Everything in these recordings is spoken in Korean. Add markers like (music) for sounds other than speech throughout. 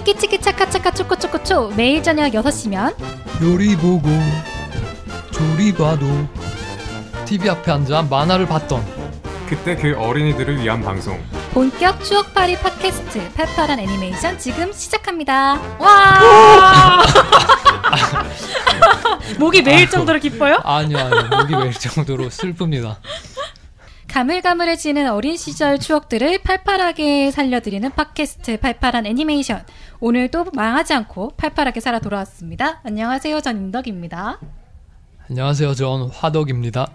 치키치키 차카차카 초코초코초 매일 저녁 6시면 요리 보고 조리 봐도 TV 앞에 앉아 만화를 봤던 그때 그 어린이들을 위한 방송 본격 추억팔이 팟캐스트 팔팔한 애니메이션 지금 시작합니다. 와! 목이 메일 정도로 기뻐요? 아니요 아니요 목이 메일 정도로 슬픕니다. 가물가물해지는 어린 시절 추억들을 팔팔하게 살려드리는 팟캐스트 팔팔한 애니메이션. 오늘도 망하지 않고 팔팔하게 살아 돌아왔습니다. 안녕하세요. 전 임덕입니다. 안녕하세요 전 화덕입니다.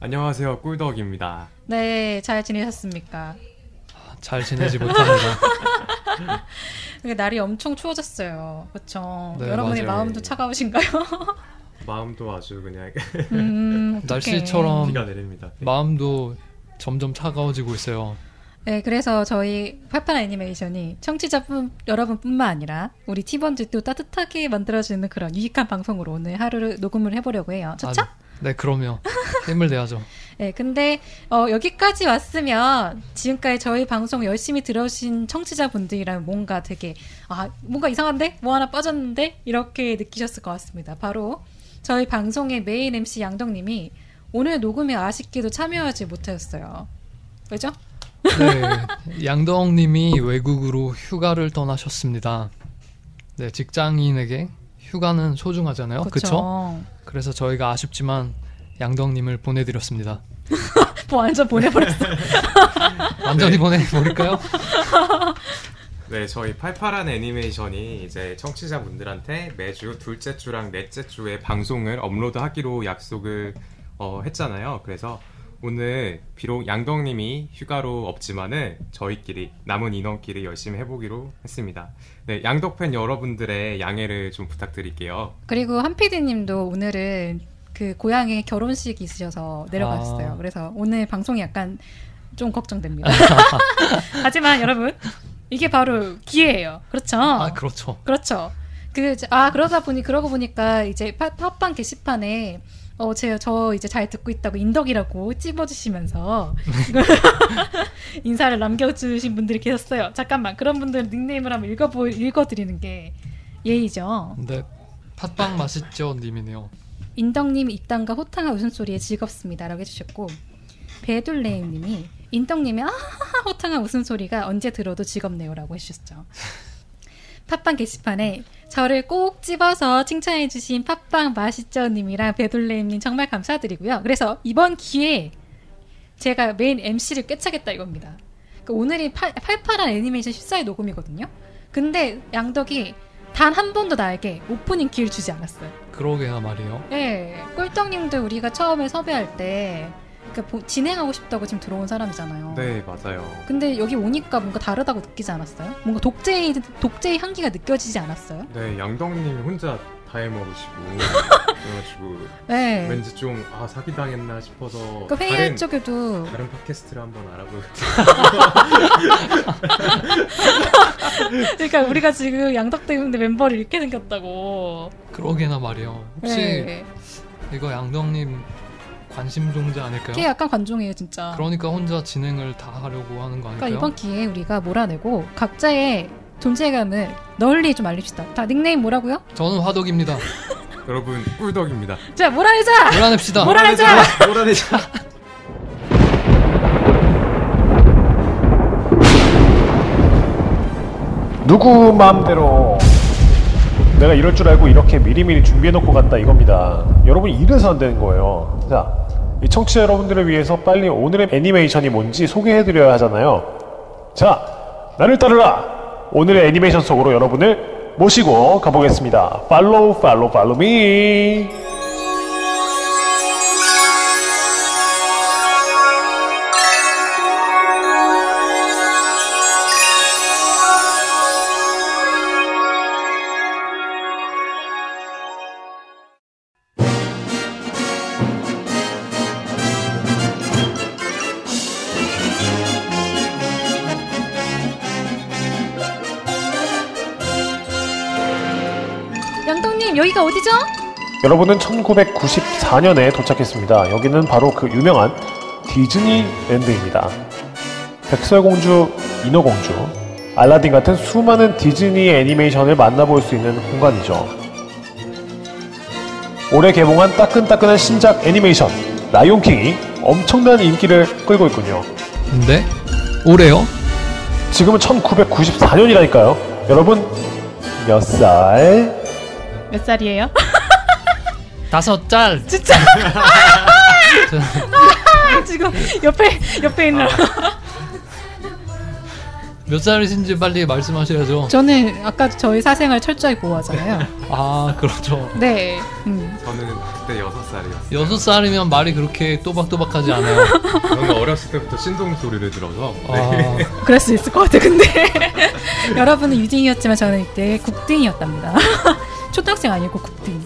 안녕하세요 꿀덕입니다 네, 잘 지내셨습니까? 잘 지내지 못합니다. (laughs) 날이 엄청 추워졌어요. 그렇죠. 네, 여러분의 맞아요. 마음도 차가우신가요? (laughs) 마음도 아주 그냥 음. (laughs) 날씨처럼 비가 내립니다 네. 마음도 점점 차가워지고 있어요. 네, 그래서 저희 팔팔 애니메이션이 청취자분 여러분뿐만 아니라 우리 팀원들도 따뜻하게 만들어주는 그런 유익한 방송으로 오늘 하루를 녹음을 해보려고 해요. 좋죠? 아, 네 그럼요. 힘을 내야죠. (laughs) 네, 근데 어, 여기까지 왔으면 지금까지 저희 방송 열심히 들어오신 청취자분들이랑 뭔가 되게 아 뭔가 이상한데 뭐 하나 빠졌는데 이렇게 느끼셨을 것 같습니다. 바로 저희 방송의 메인 MC 양덕님이 오늘 녹음에 아쉽게도 참여하지 못하셨어요. 왜죠? 네 양덕님이 외국으로 휴가를 떠나셨습니다. 네 직장인에게 휴가는 소중하잖아요. 그렇죠? 그래서 저희가 아쉽지만 양덕님을 보내드렸습니다. (laughs) 뭐 완전 보내버렸어. (laughs) 완전히 보내버릴까요? (laughs) 네 저희 팔팔한 애니메이션이 이제 청취자분들한테 매주 둘째 주랑 넷째 주에 방송을 업로드하기로 약속을 어, 했잖아요 그래서 오늘 비록 양덕님이 휴가로 없지만은 저희끼리 남은 인원끼리 열심히 해보기로 했습니다 네 양덕 팬 여러분들의 양해를 좀 부탁드릴게요 그리고 한 PD님도 오늘은 그 고향에 결혼식이 있으셔서 내려가셨어요. 아. 그래서 오늘 방송이 약간 좀 걱정됩니다. (laughs) (laughs) 하지만 여러분 이게 바로 기회예요. 그렇죠? 아 그렇죠. 그렇죠. 그 아 그러다 보니 그러고 보니까 이제 팟- 팟빵 게시판에 어, 제, 저 이제 잘 듣고 있다고 인덕이라고 찝어주시면서 (laughs) 인사를 남겨주신 분들이 계셨어요. 잠깐만 그런 분들 닉네임을 한번 읽어보 읽어드리는 게 예의죠. 근데 팥빵 맛있죠 님이네요. 인덕님 입담과 호탕한 웃음소리에 즐겁습니다라고 해주셨고 배둘레임님이 인덕님의 아하하 호탕한 웃음소리가 언제 들어도 즐겁네요라고 해주셨죠. 팟빵 게시판에 저를 꼭 집어서 칭찬해주신 팟빵 맛있죠님이랑 배둘레임님 정말 감사드리고요. 그래서 이번 기회에 제가 메인 MC를 꿰차겠다 이겁니다. 그 오늘이 팔, 팔팔한 애니메이션 14회 녹음이거든요. 근데 양덕이 단 한 번도 나에게 오프닝 기회를 주지 않았어요. 그러게나 말이에요. 네, 꿀떡님도 우리가 처음에 섭외할 때 그러니까 보- 진행하고 싶다고 지금 들어온 사람이잖아요. 네 맞아요 근데 여기 오니까 뭔가 다르다고 느끼지 않았어요? 뭔가 독재의 독재의 향기가 느껴지지 않았어요? 네 양덕님이 혼자 다 해먹으시고 (laughs) 그래가지고 네. 왠지 좀 아 사기 당했나 싶어서 그 회의 다른 쪽에도 다른 팟캐스트를 한번 알아보. (laughs) 그러니까 우리가 지금 양덕 때문에 멤버를 잃게 생겼다고. 그러게나 말이에요. 혹시 네. 이거 양덕님 관심 종자 그게 아닐까요? 약간 관종이에요, 진짜. 그러니까 혼자 진행을 다 하려고 하는 거 그러니까 아닐까요? 이번 기회에 우리가 몰아내고 각자의 존재감을 널리 좀 알립시다. 다 닉네임 뭐라고요? 저는 화덕입니다. (laughs) 여러분 꿀덕입니다. 자, 몰아내자! 몰아냅시다. 몰아내자! 몰아내자. (laughs) 누구 마음대로 내가 이럴 줄 알고 이렇게 미리미리 준비해놓고 갔다 이겁니다. 여러분이 이래서 안 되는 거예요. 자, 이 청취자 여러분들을 위해서 빨리 오늘의 애니메이션이 뭔지 소개해드려야 하잖아요. 자, 나를 따르라! 오늘의 애니메이션 속으로 여러분을 모시고 가보겠습니다. 팔로우, 팔로우, 팔로우 미! 여러분은 1994년에 도착했습니다. 여기는 바로 그 유명한 디즈니랜드입니다. 백설공주, 인어공주, 알라딘 같은 수많은 디즈니 애니메이션을 만나볼 수 있는 공간이죠. 올해 개봉한 따끈따끈한 신작 애니메이션 라이온킹이 엄청난 인기를 끌고 있군요. 근데 올해요? 지금은 1994년이라니까요. 여러분 몇 살? 몇 살이에요? 다섯 짤. 진짜 (laughs) 지금 옆에 옆에 있는 몇 살이신지 빨리 말씀하셔야죠. 저는 아까 저희 사생활 철저히 보호하잖아요. 아 그렇죠. 네. 음. 저는 그때 6살이었어요. 여섯 살이면 말이 그렇게 또박또박하지 않아요. 저는 어렸을 때부터 신동 소리를 들어서 네. 아, 그럴 수 있을 것 같아. 근데 (laughs) 여러분은 유딩이었지만 저는 이때 국딩이었답니다. (laughs) 초등학생 아니고 국딩.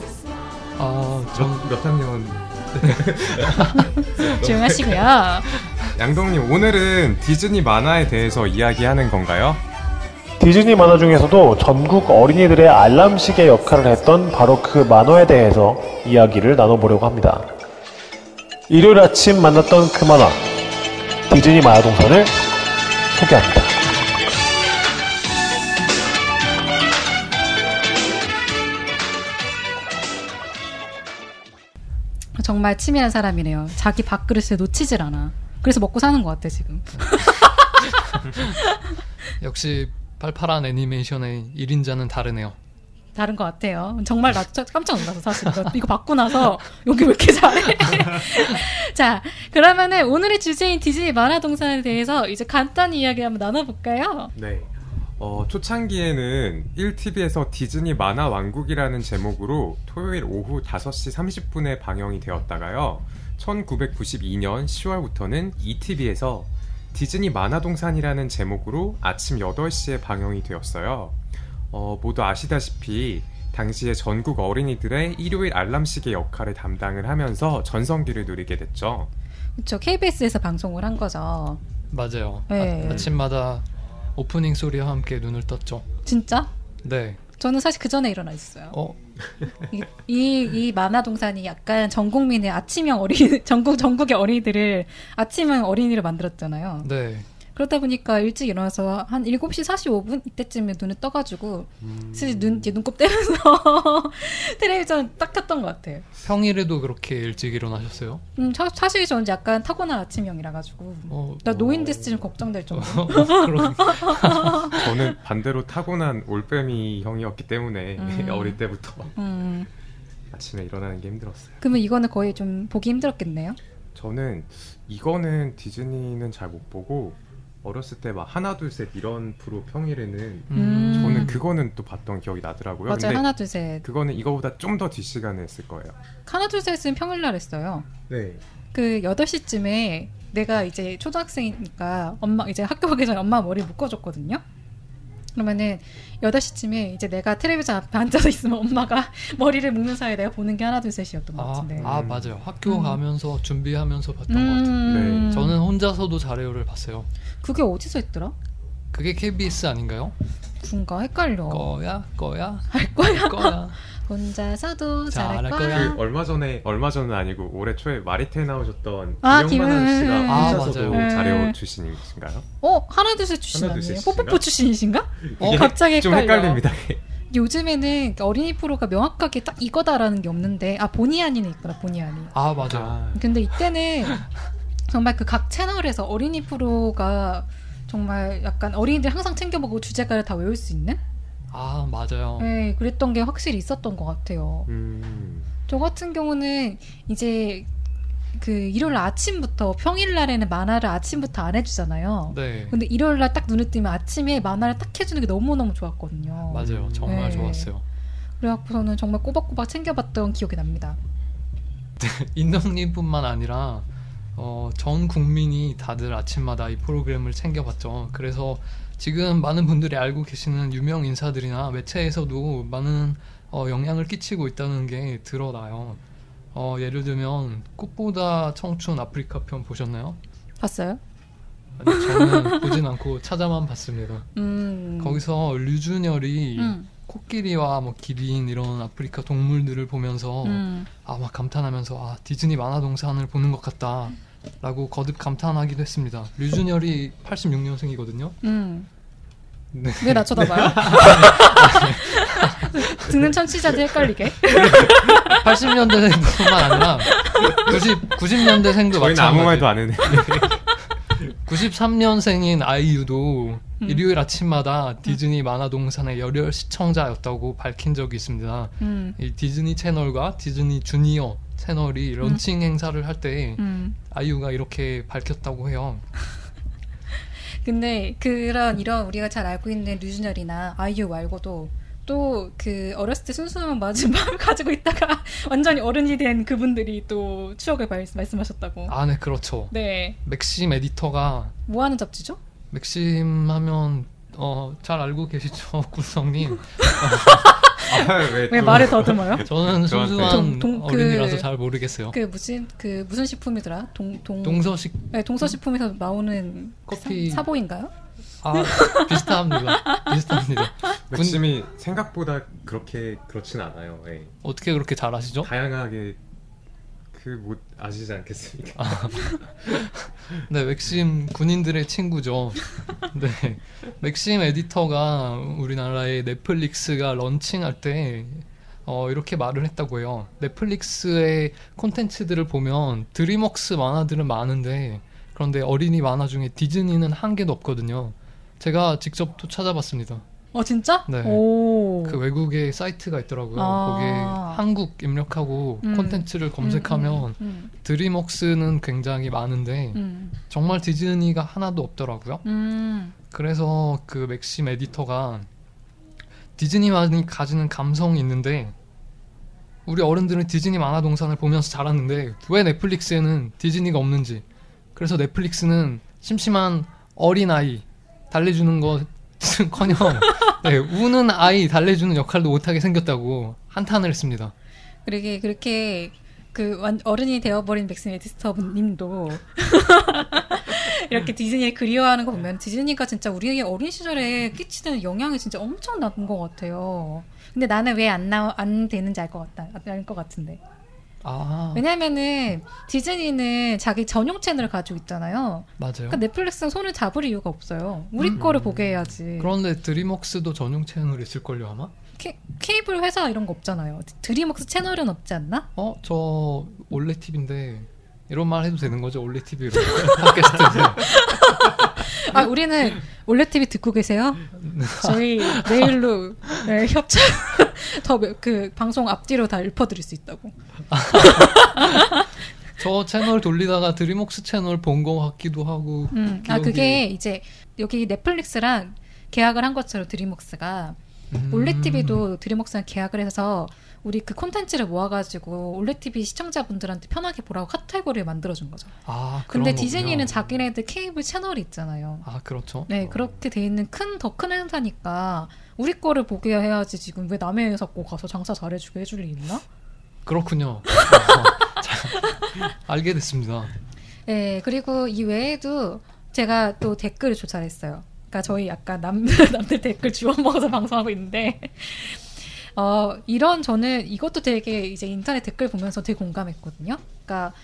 아, 전 몇, 몇 학년 (laughs) 조용하시고요. 양동님 오늘은 디즈니 만화에 대해서 이야기하는 건가요? 디즈니 만화 중에서도 전국 어린이들의 알람시계 역할을 했던 바로 그 만화에 대해서 이야기를 나눠보려고 합니다. 일요일 아침 만났던 그 만화, 디즈니 만화 동산을 소개합니다. 정말 치밀한 사람이래요. 자기 밥그릇을 놓치질 않아. 그래서 먹고 사는 것 같아 지금. (laughs) 역시 팔팔한 애니메이션의 1인자는 다르네요. 다른 것 같아요. 정말 나 깜짝 놀라서 사실 이거, 이거 받고 나서 여기 왜 이렇게 잘해? (laughs) 자, 그러면은 오늘의 주제인 디즈니 만화 동산에 대해서 이제 간단히 이야기 한번 나눠볼까요? 네. 어, 초창기에는 1TV에서 디즈니 만화 왕국이라는 제목으로 토요일 오후 5시 30분에 방영이 되었다가요. 1992년 10월부터는 2TV에서 디즈니 만화동산이라는 제목으로 아침 8시에 방영이 되었어요. 어, 모두 아시다시피 당시에 전국 어린이들의 일요일 알람시계 역할을 담당을 하면서 전성기를 누리게 됐죠. 그렇죠. KBS에서 방송을 한 거죠. 맞아요. 네. 아, 아침마다 오프닝 소리와 함께 눈을 떴죠. 진짜? 네. 저는 사실 그 전에 일어나 있어요. 어, 이, 이, 이 만화 동산이 약간 전 국민의 아침형 어린, (laughs) 전국, 전국의 어린이들을 아침형 어린이를 만들었잖아요. 네. 그러다 보니까 일찍 일어나서 한 7시 45분 이때쯤에 눈을 떠가지고 사실 눈, 이제 눈곱 떼면서 (laughs) 텔레비전 딱 켰던 것 같아요. 평일에도 그렇게 일찍 일어나셨어요? 음, 사, 사실 저는 약간 타고난 아침형이라 가지고 어, 나 노인 됐을 좀 걱정될 정도. (laughs) 그런 (laughs) 저는 반대로 타고난 올빼미 형이었기 때문에 음. 어릴 때부터 음, 아침에 일어나는 게 힘들었어요. 그러면 이거는 거의 좀 보기 힘들었겠네요. 저는 이거는 디즈니는 잘 못 보고 어렸을 때 막 하나 둘 셋 이런 프로 평일에는 음. 저는 그거는 또 봤던 기억이 나더라고요. 맞아요. 하나 둘 셋. 그거는 이거보다 좀 더 뒷시간에 했을 거예요. 하나 둘 셋은 평일날 했어요. 네. 그 8시쯤에 내가 이제 초등학생이니까 엄마 이제 학교 가기 전에 엄마 머리 묶어 줬거든요. 그러면은 8시쯤에 이제 내가 텔레비전 앞에 (laughs) 앉아서 있으면 엄마가 머리를 묶는 사이에 내가 보는 게 하나 둘 셋이었던 것 아, 같은데. 아 맞아요. 학교 음. 가면서 준비하면서 봤던 것 같아요. 음, 저는 혼자서도 잘해요를 봤어요. 그게 어디서 했더라? 그게 KBS 아닌가요? 군가 헷갈려. 거야, 거야, 할 거야. 거야. (laughs) 혼자서도 잘할 거야. 거야. 그 얼마 전에 얼마 전은 아니고 올해 초에 마리텔 나오셨던 아, 김영만 김- 씨가 음, 아, 혼자서도. 잘해요 음. 출신이신가요? 어 하나 둘셋 출신 하나, 둘, 아니에요? 뽀뽀뽀 출신이신가? 어, 갑자기 좀 헷갈려. 헷갈립니다. 요즘에는 어린이 프로가 명확하게 딱 이거다라는 게 없는데 아 본의 아니는 있구나 본의 아니. 아 맞아요. 아, 근데 이때는 정말 그 각 채널에서 어린이 프로가 정말 약간 어린이들 항상 챙겨보고 주제가를 다 외울 수 있는? 아 맞아요. 네, 그랬던 게 확실히 있었던 것 같아요. 음, 저 같은 경우는 이제 그 일요일 아침부터 평일 날에는 만화를 아침부터 안 해주잖아요. 네. 근데 일요일 날 딱 눈을 뜨면 아침에 만화를 딱 해주는 게 너무 너무 좋았거든요. 맞아요. 정말 네. 좋았어요. 그래갖고서는 정말 꼬박꼬박 챙겨봤던 기억이 납니다. (laughs) 인덕님뿐만 아니라 어, 전 국민이 다들 아침마다 이 프로그램을 챙겨봤죠. 그래서 지금 많은 분들이 알고 계시는 유명 인사들이나 매체에서도 많은 어, 영향을 끼치고 있다는 게 드러나요. 어, 예를 들면 꽃보다 청춘 아프리카 편 보셨나요? 봤어요? 아니, 저는 (laughs) 보진 않고 찾아만 봤습니다. 음. 거기서 류준열이 음. 코끼리와 뭐 기린 이런 아프리카 동물들을 보면서 음. 아막 감탄하면서 아 디즈니 만화 동산을 보는 것 같다 라고 거듭 감탄하기도 했습니다. 류준열이 86년생이거든요. 음. 네. 왜나 쳐다봐요? (laughs) (laughs) 듣는 청취자들 헷갈리게. (laughs) 80년대생뿐만 아니라 90 90년대생도 저희는 아무 마찬가지. 말도 안 했네. 93년생인 아이유도 음. 일요일 아침마다 디즈니 만화 동산의 열혈 시청자였다고 밝힌 적이 있습니다. 음, 이 디즈니 채널과 디즈니 주니어 채널이 런칭 행사를 할때 음. 아이유가 이렇게 밝혔다고 해요. (laughs) 근데 그런 이런 우리가 잘 알고 있는 류준열이나 아이유 말고도 또 그 어렸을 때 순수한 맞은 마음을 가지고 있다가 (laughs) 완전히 어른이 된 그분들이 또 추억을 말, 말씀하셨다고. 아, 네, 그렇죠. 네. 맥심 에디터가 뭐 하는 잡지죠? 맥심 하면 어, 잘 알고 계시죠, (laughs) 구성님. 아, 왜, 말을 더듬어요? (laughs) 저는 순수한 동- 동- 그- 잘 모르겠어요. 그 무슨 그 무슨 식품이더라? 동 동. 동서식 네, 동서식품에서 나오는 커피- 사, 사보인가요? 아 비슷합니다. 비슷합니다. 맥심이 생각보다 그렇게 그렇진 않아요. 예. 어떻게 그렇게 잘 아시죠? 다양하게 그뭐 아시지 않겠습니까? 네, 맥심 군인들의 친구죠. 네, 맥심 에디터가 우리나라의 넷플릭스가 런칭할 때 어, 이렇게 말을 했다고 해요. 넷플릭스의 콘텐츠들을 보면 드림웍스 만화들은 많은데 그런데 어린이 만화 중에 디즈니는 한 개도 없거든요. 제가 직접 또 찾아봤습니다. 어 진짜? 네. 오. 그 외국의 사이트가 있더라고요. 아. 거기에 한국 입력하고 음. 콘텐츠를 검색하면 음, 드림웍스는 굉장히 많은데 음, 정말 디즈니가 하나도 없더라고요. 음, 그래서 그 맥심 에디터가 디즈니만이 가지는 감성이 있는데 우리 어른들은 디즈니 만화 동산을 보면서 자랐는데 왜 넷플릭스에는 디즈니가 없는지 그래서 넷플릭스는 심심한 어린아이 달래주는 것은 커녕 (laughs) 네, 우는 아이 달래주는 역할도 못하게 생겼다고 한탄을 했습니다. 그러게 그렇게 그 완- 어른이 되어버린 백슨 에디스터님도 (laughs) 이렇게 디즈니를 그리워하는 거 보면 디즈니가 진짜 우리의 어린 시절에 끼치는 영향이 진짜 엄청난 것 같아요. 근데 나는 왜 안 나 안 되는지 알 것 같다 알 것 같은데 아 왜냐면은 디즈니는 자기 전용 채널을 가지고 있잖아요. 맞아요. 그러니까 넷플릭스는 손을 잡을 이유가 없어요. 우리 음. 거를 보게 해야지. 그런데 드림웍스도 전용 채널 있을걸요 아마? 케, 케이블 회사 이런 거 없잖아요. 드림웍스 채널은 없지 않나? 어, 저 올레 TV인데 이런 말 해도 되는 거죠? 올레 TV로 (laughs) 팟캐스트에서. (laughs) 아, 우리는 올레 TV 듣고 계세요? (laughs) 저희 내일로 네, 협찬 더그 방송 앞뒤로 다 읊어드릴 수 있다고. (laughs) 저 채널 돌리다가 드림웍스 채널 본거 같기도 하고. 음, 아 그게 이제 여기 넷플릭스랑 계약을 한 것처럼 드림웍스가 음. 올레 TV도 드림웍스랑 계약을 해서 우리 그 콘텐츠를 모아가지고 올레 TV 시청자분들한테 편하게 보라고 카테고리를 만들어준 거죠. 아, 근데. 디즈니는 자기네들 케이블 채널이 있잖아요. 아, 그렇죠. 네, 그렇게 돼 있는 큰, 더 큰 행사니까 우리 거를 보게 해야지 지금 왜 남의 회사 거 가서 장사 잘해주게 해줄 일 있나? 그렇군요. 어, 자, 알게 됐습니다. 네, 그리고 이 외에도 제가 또 댓글을 조사했어요. 그러니까 저희 약간 남, (laughs) 남들 댓글 주워 먹어서 방송하고 있는데, 어, 이런 저는 이것도 되게 이제 인터넷 댓글 보면서 되게 공감했거든요. 그러니까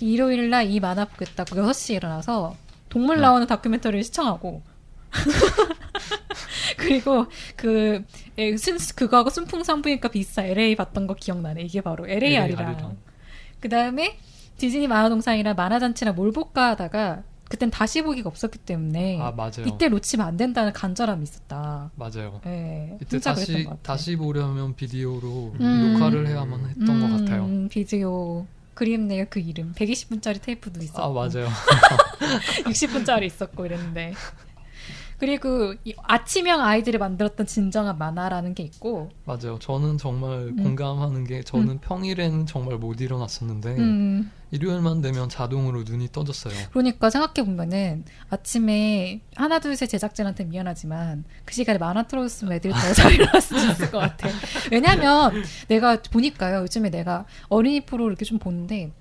일요일 날 이 만화 보겠다고 6시에 일어나서 동물 나오는 다큐멘터리를 시청하고, (laughs) 그리고 그, 에, 순, 그거하고 순풍산부인과 비싸 LA 봤던 거 기억나네. 이게 바로 LAR이랑. LAR. 그 다음에 디즈니 만화동산이랑 만화잔치랑 뭘 볼까 하다가 그땐 다시 보기가 없었기 때문에 아, 맞아요. 이때 놓치면 안 된다는 간절함이 있었다. 맞아요. 네, 이때 다시. 다시 보려면 비디오로 음. 녹화를 해야만 했던 것 같아요. 음, 비디오 그립네요 그 이름 120분짜리 테이프도 있었고 아, 맞아요. (laughs) 60분짜리 있었고 이랬는데 그리고 이 아침형 아이들이 만들었던 진정한 만화라는 게 있고 맞아요. 저는 정말 공감하는 게 저는 평일에는 정말 못 일어났었는데 음, 일요일만 되면 자동으로 눈이 떠졌어요. 그러니까 생각해 보면은 아침에 하나 둘 셋 제작진한테 미안하지만 그 시간에 만화 틀어줬으면 애들이 더 잘 (laughs) 일어났을 수 있을 것 같아. 왜냐면 내가 보니까요 요즘에 내가 어린이 프로 이렇게 좀 보는데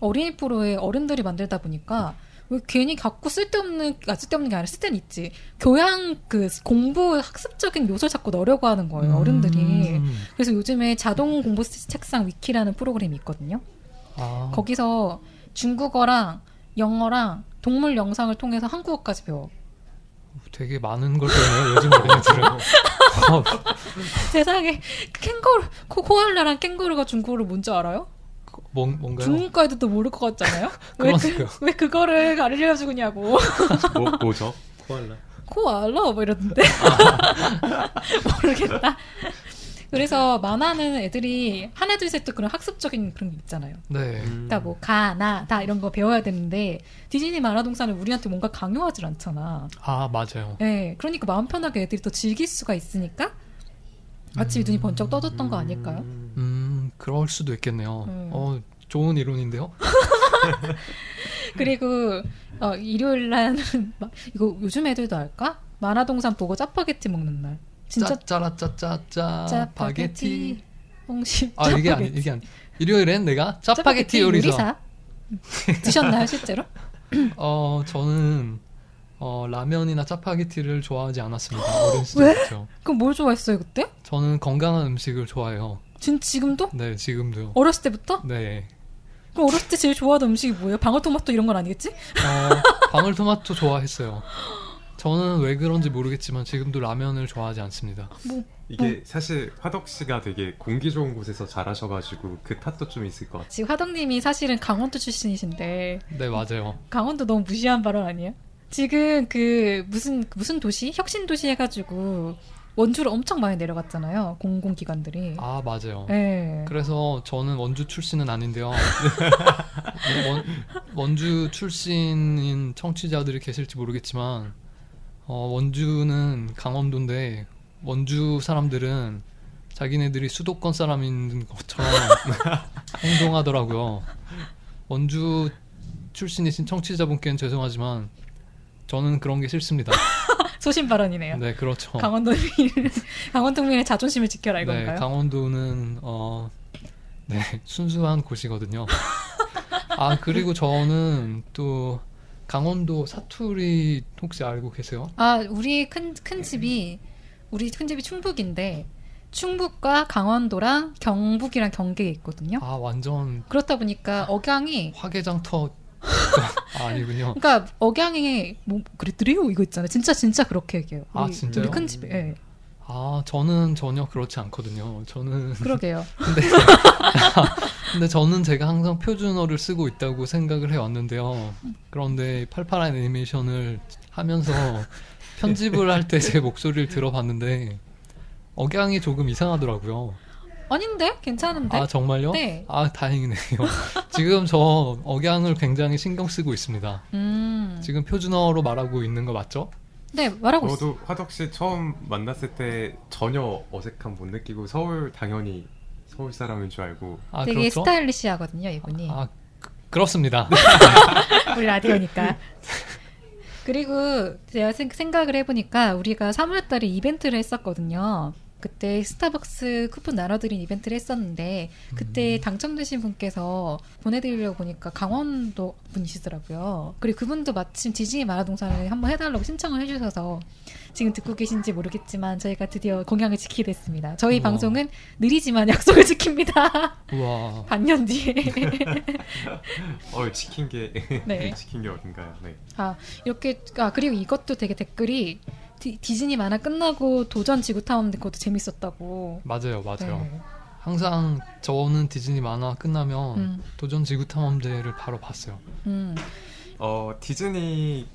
어린이 프로에 어른들이 만들다 보니까 왜 괜히 갖고 쓸데없는 아 쓸데없는 게 아니라 쓸데는 있지 교양 그 공부 학습적인 요소를 자꾸 넣으려고 하는 거예요 어른들이. 음. 그래서 요즘에 자동 공부 책상 위키라는 프로그램이 있거든요. 아, 거기서 중국어랑 영어랑 동물 영상을 통해서 한국어까지 배워. 되게 많은 걸 배워요 요즘 어린이들은. 어, (laughs) 세상에 캥거루 코, 코알라랑 캥거루가 중국어로 뭔지 알아요? 뭔, 뭔가요? 중국가 애들도 모를 것 같잖아요. (laughs) 왜. 그, 왜 그거를 가르쳐주냐고. (laughs) 뭐, 뭐죠? 코알라. 코알라 뭐 이러던데 (laughs) 모르겠다. 그래서 만화는 애들이 하나 둘 셋도 그런 학습적인 그런 게 있잖아요. 네. 그러니까 뭐 가, 나, 다 이런 거 배워야 되는데 디즈니 만화 동산은 우리한테 뭔가 강요하지 않잖아. 아 맞아요. 네, 그러니까 마음 편하게 애들이 더 즐길 수가 있으니까 아침에 눈이 번쩍 떠졌던 거 아닐까요? 음 그럴 수도 있겠네요. 음. 어 좋은 이론인데요. (laughs) 그리고 어, 일요일 (laughs) 막 이거 요즘 애들도 알까? 만화 동산 보고 짜파게티 먹는 날. 진짜 짜짜라짜짜짜 짜파게티 파게티. 홍심 아 이게 아니 짜파게티. 이게 아니. 일요일엔 내가 짜파게티 요리사. 드셨나요 실제로? (laughs) 어 저는 어 라면이나 짜파게티를 좋아하지 않았습니다. (gasps) 어린 왜? 시절부터. 그럼 뭘 좋아했어요 그때? 저는 건강한 음식을 좋아해요. 진 지금도? 네 지금도요. 어렸을 때부터? 네. 그럼 어렸을 때 제일 좋아하던 음식이 뭐예요? 방울토마토 이런 건 아니겠지? 어, 방울토마토 좋아했어요. 저는 왜 그런지 모르겠지만 지금도 라면을 좋아하지 않습니다. 뭐 이게 사실 화덕 씨가 되게 공기 좋은 곳에서 자라셔가지고 그 탓도 좀 있을 것 같아요. 지금 화덕님이 사실은 강원도 출신이신데 네 맞아요. 강원도 너무 무시한 발언 아니에요? 지금 그 무슨 무슨 도시 혁신 도시 해가지고 원주로 엄청 많이 내려갔잖아요 공공기관들이. 아 맞아요. 네. 그래서 저는 원주 출신은 아닌데요. (laughs) 원, 원주 출신인 청취자들이 계실지 모르겠지만 어, 원주는 강원도인데 원주 사람들은 자기네들이 수도권 사람인 것처럼 (laughs) 행동하더라고요. 원주 출신이신 청취자분께는 죄송하지만 저는 그런 게 싫습니다. (laughs) 소신 발언이네요. 네, 그렇죠. 강원도민 (laughs) 강원도민의 자존심을 지켜라 네, 이건가요? 강원도는 어, 네 (laughs) 순수한 곳이거든요. 아 그리고 저는 또 강원도 사투리 혹시 알고 계세요? 아 우리 큰 큰 집이 우리 큰 집이 충북인데 충북과 강원도랑 경북이랑 경계에 있거든요. 아 완전 그렇다 보니까 억양이 화개장터 아, 아니군요. 그러니까 억양이 뭐 그랬더래요 이거 있잖아요. 진짜 진짜 그렇게 얘기해요. 아, 우리, 진짜요? 우리 큰 집에. 예. 아 저는 전혀 그렇지 않거든요. 저는 그러게요. (laughs) 근데 근데 저는 제가 항상 표준어를 쓰고 있다고 생각을 해왔는데요. 그런데 팔팔한 애니메이션을 하면서 편집을 할 때 제 목소리를 들어봤는데 억양이 조금 이상하더라고요. 아닌데 괜찮은데. 아 정말요? 네. 아 다행이네요. (laughs) 지금 저 억양을 굉장히 신경 쓰고 있습니다. 음. 지금 표준어로 말하고 있는 거 맞죠? 네 말하고 있어. 저도 화덕 씨 처음 만났을 때 전혀 어색함 못 느끼고 서울 당연히 서울 사람인 줄 알고 아 되게 그렇죠? 스타일리시하거든요 이분이. 아 그, 그렇습니다. (laughs) (laughs) 우리 라디오니까. 그리고 제가 생, 생각을 해보니까 우리가 3월달에 이벤트를 했었거든요. 그때 스타벅스 쿠폰 나눠드린 이벤트를 했었는데 그때 당첨되신 분께서 보내드리려고 보니까 강원도 분이시더라고요. 그리고 그분도 마침 디즈니 만화동산을 한번 해달라고 신청을 해주셔서 지금 듣고 계신지 모르겠지만 저희가 드디어 공약을 지키게 됐습니다. 저희 우와. 방송은 느리지만 (laughs) 약속을 지킵니다. 우와. 반년 뒤에. (laughs) 어 지킨 게 네. (laughs) 지킨 게 어딘가요? 네. 아 이렇게 아 그리고 이것도 되게 댓글이 디, 디즈니 만화 끝나고 도전 지구타운 그것도 재밌었다고. 맞아요, 맞아요. 네. 항상 저는 디즈니 만화 끝나면 음. 도전 지구 탐험대를 바로 봤어요. 음. 어 디즈니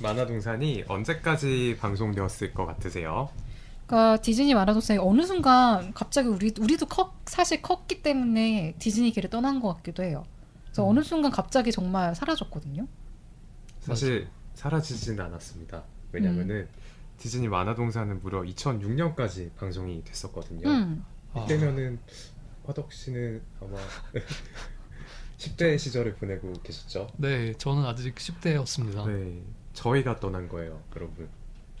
만화 동산이 언제까지 방송되었을 것 같으세요? 그러니까 디즈니 만화 동산이 어느 순간 갑자기 우리 우리도 컸, 사실 컸기 때문에 디즈니계를 떠난 것 같기도 해요. 그래서 음. 어느 순간 갑자기 정말 사라졌거든요. 사실 사라지지는 않았습니다. 왜냐면은 디즈니 만화 동산은 무려 2006년까지 방송이 됐었거든요. 음. 아, 이때면은 화덕 씨는 아마 (laughs) 10대 시절을 보내고 계셨죠? 네, 저는 아직 10대였습니다. 네, 저희가 떠난 거예요, 여러분.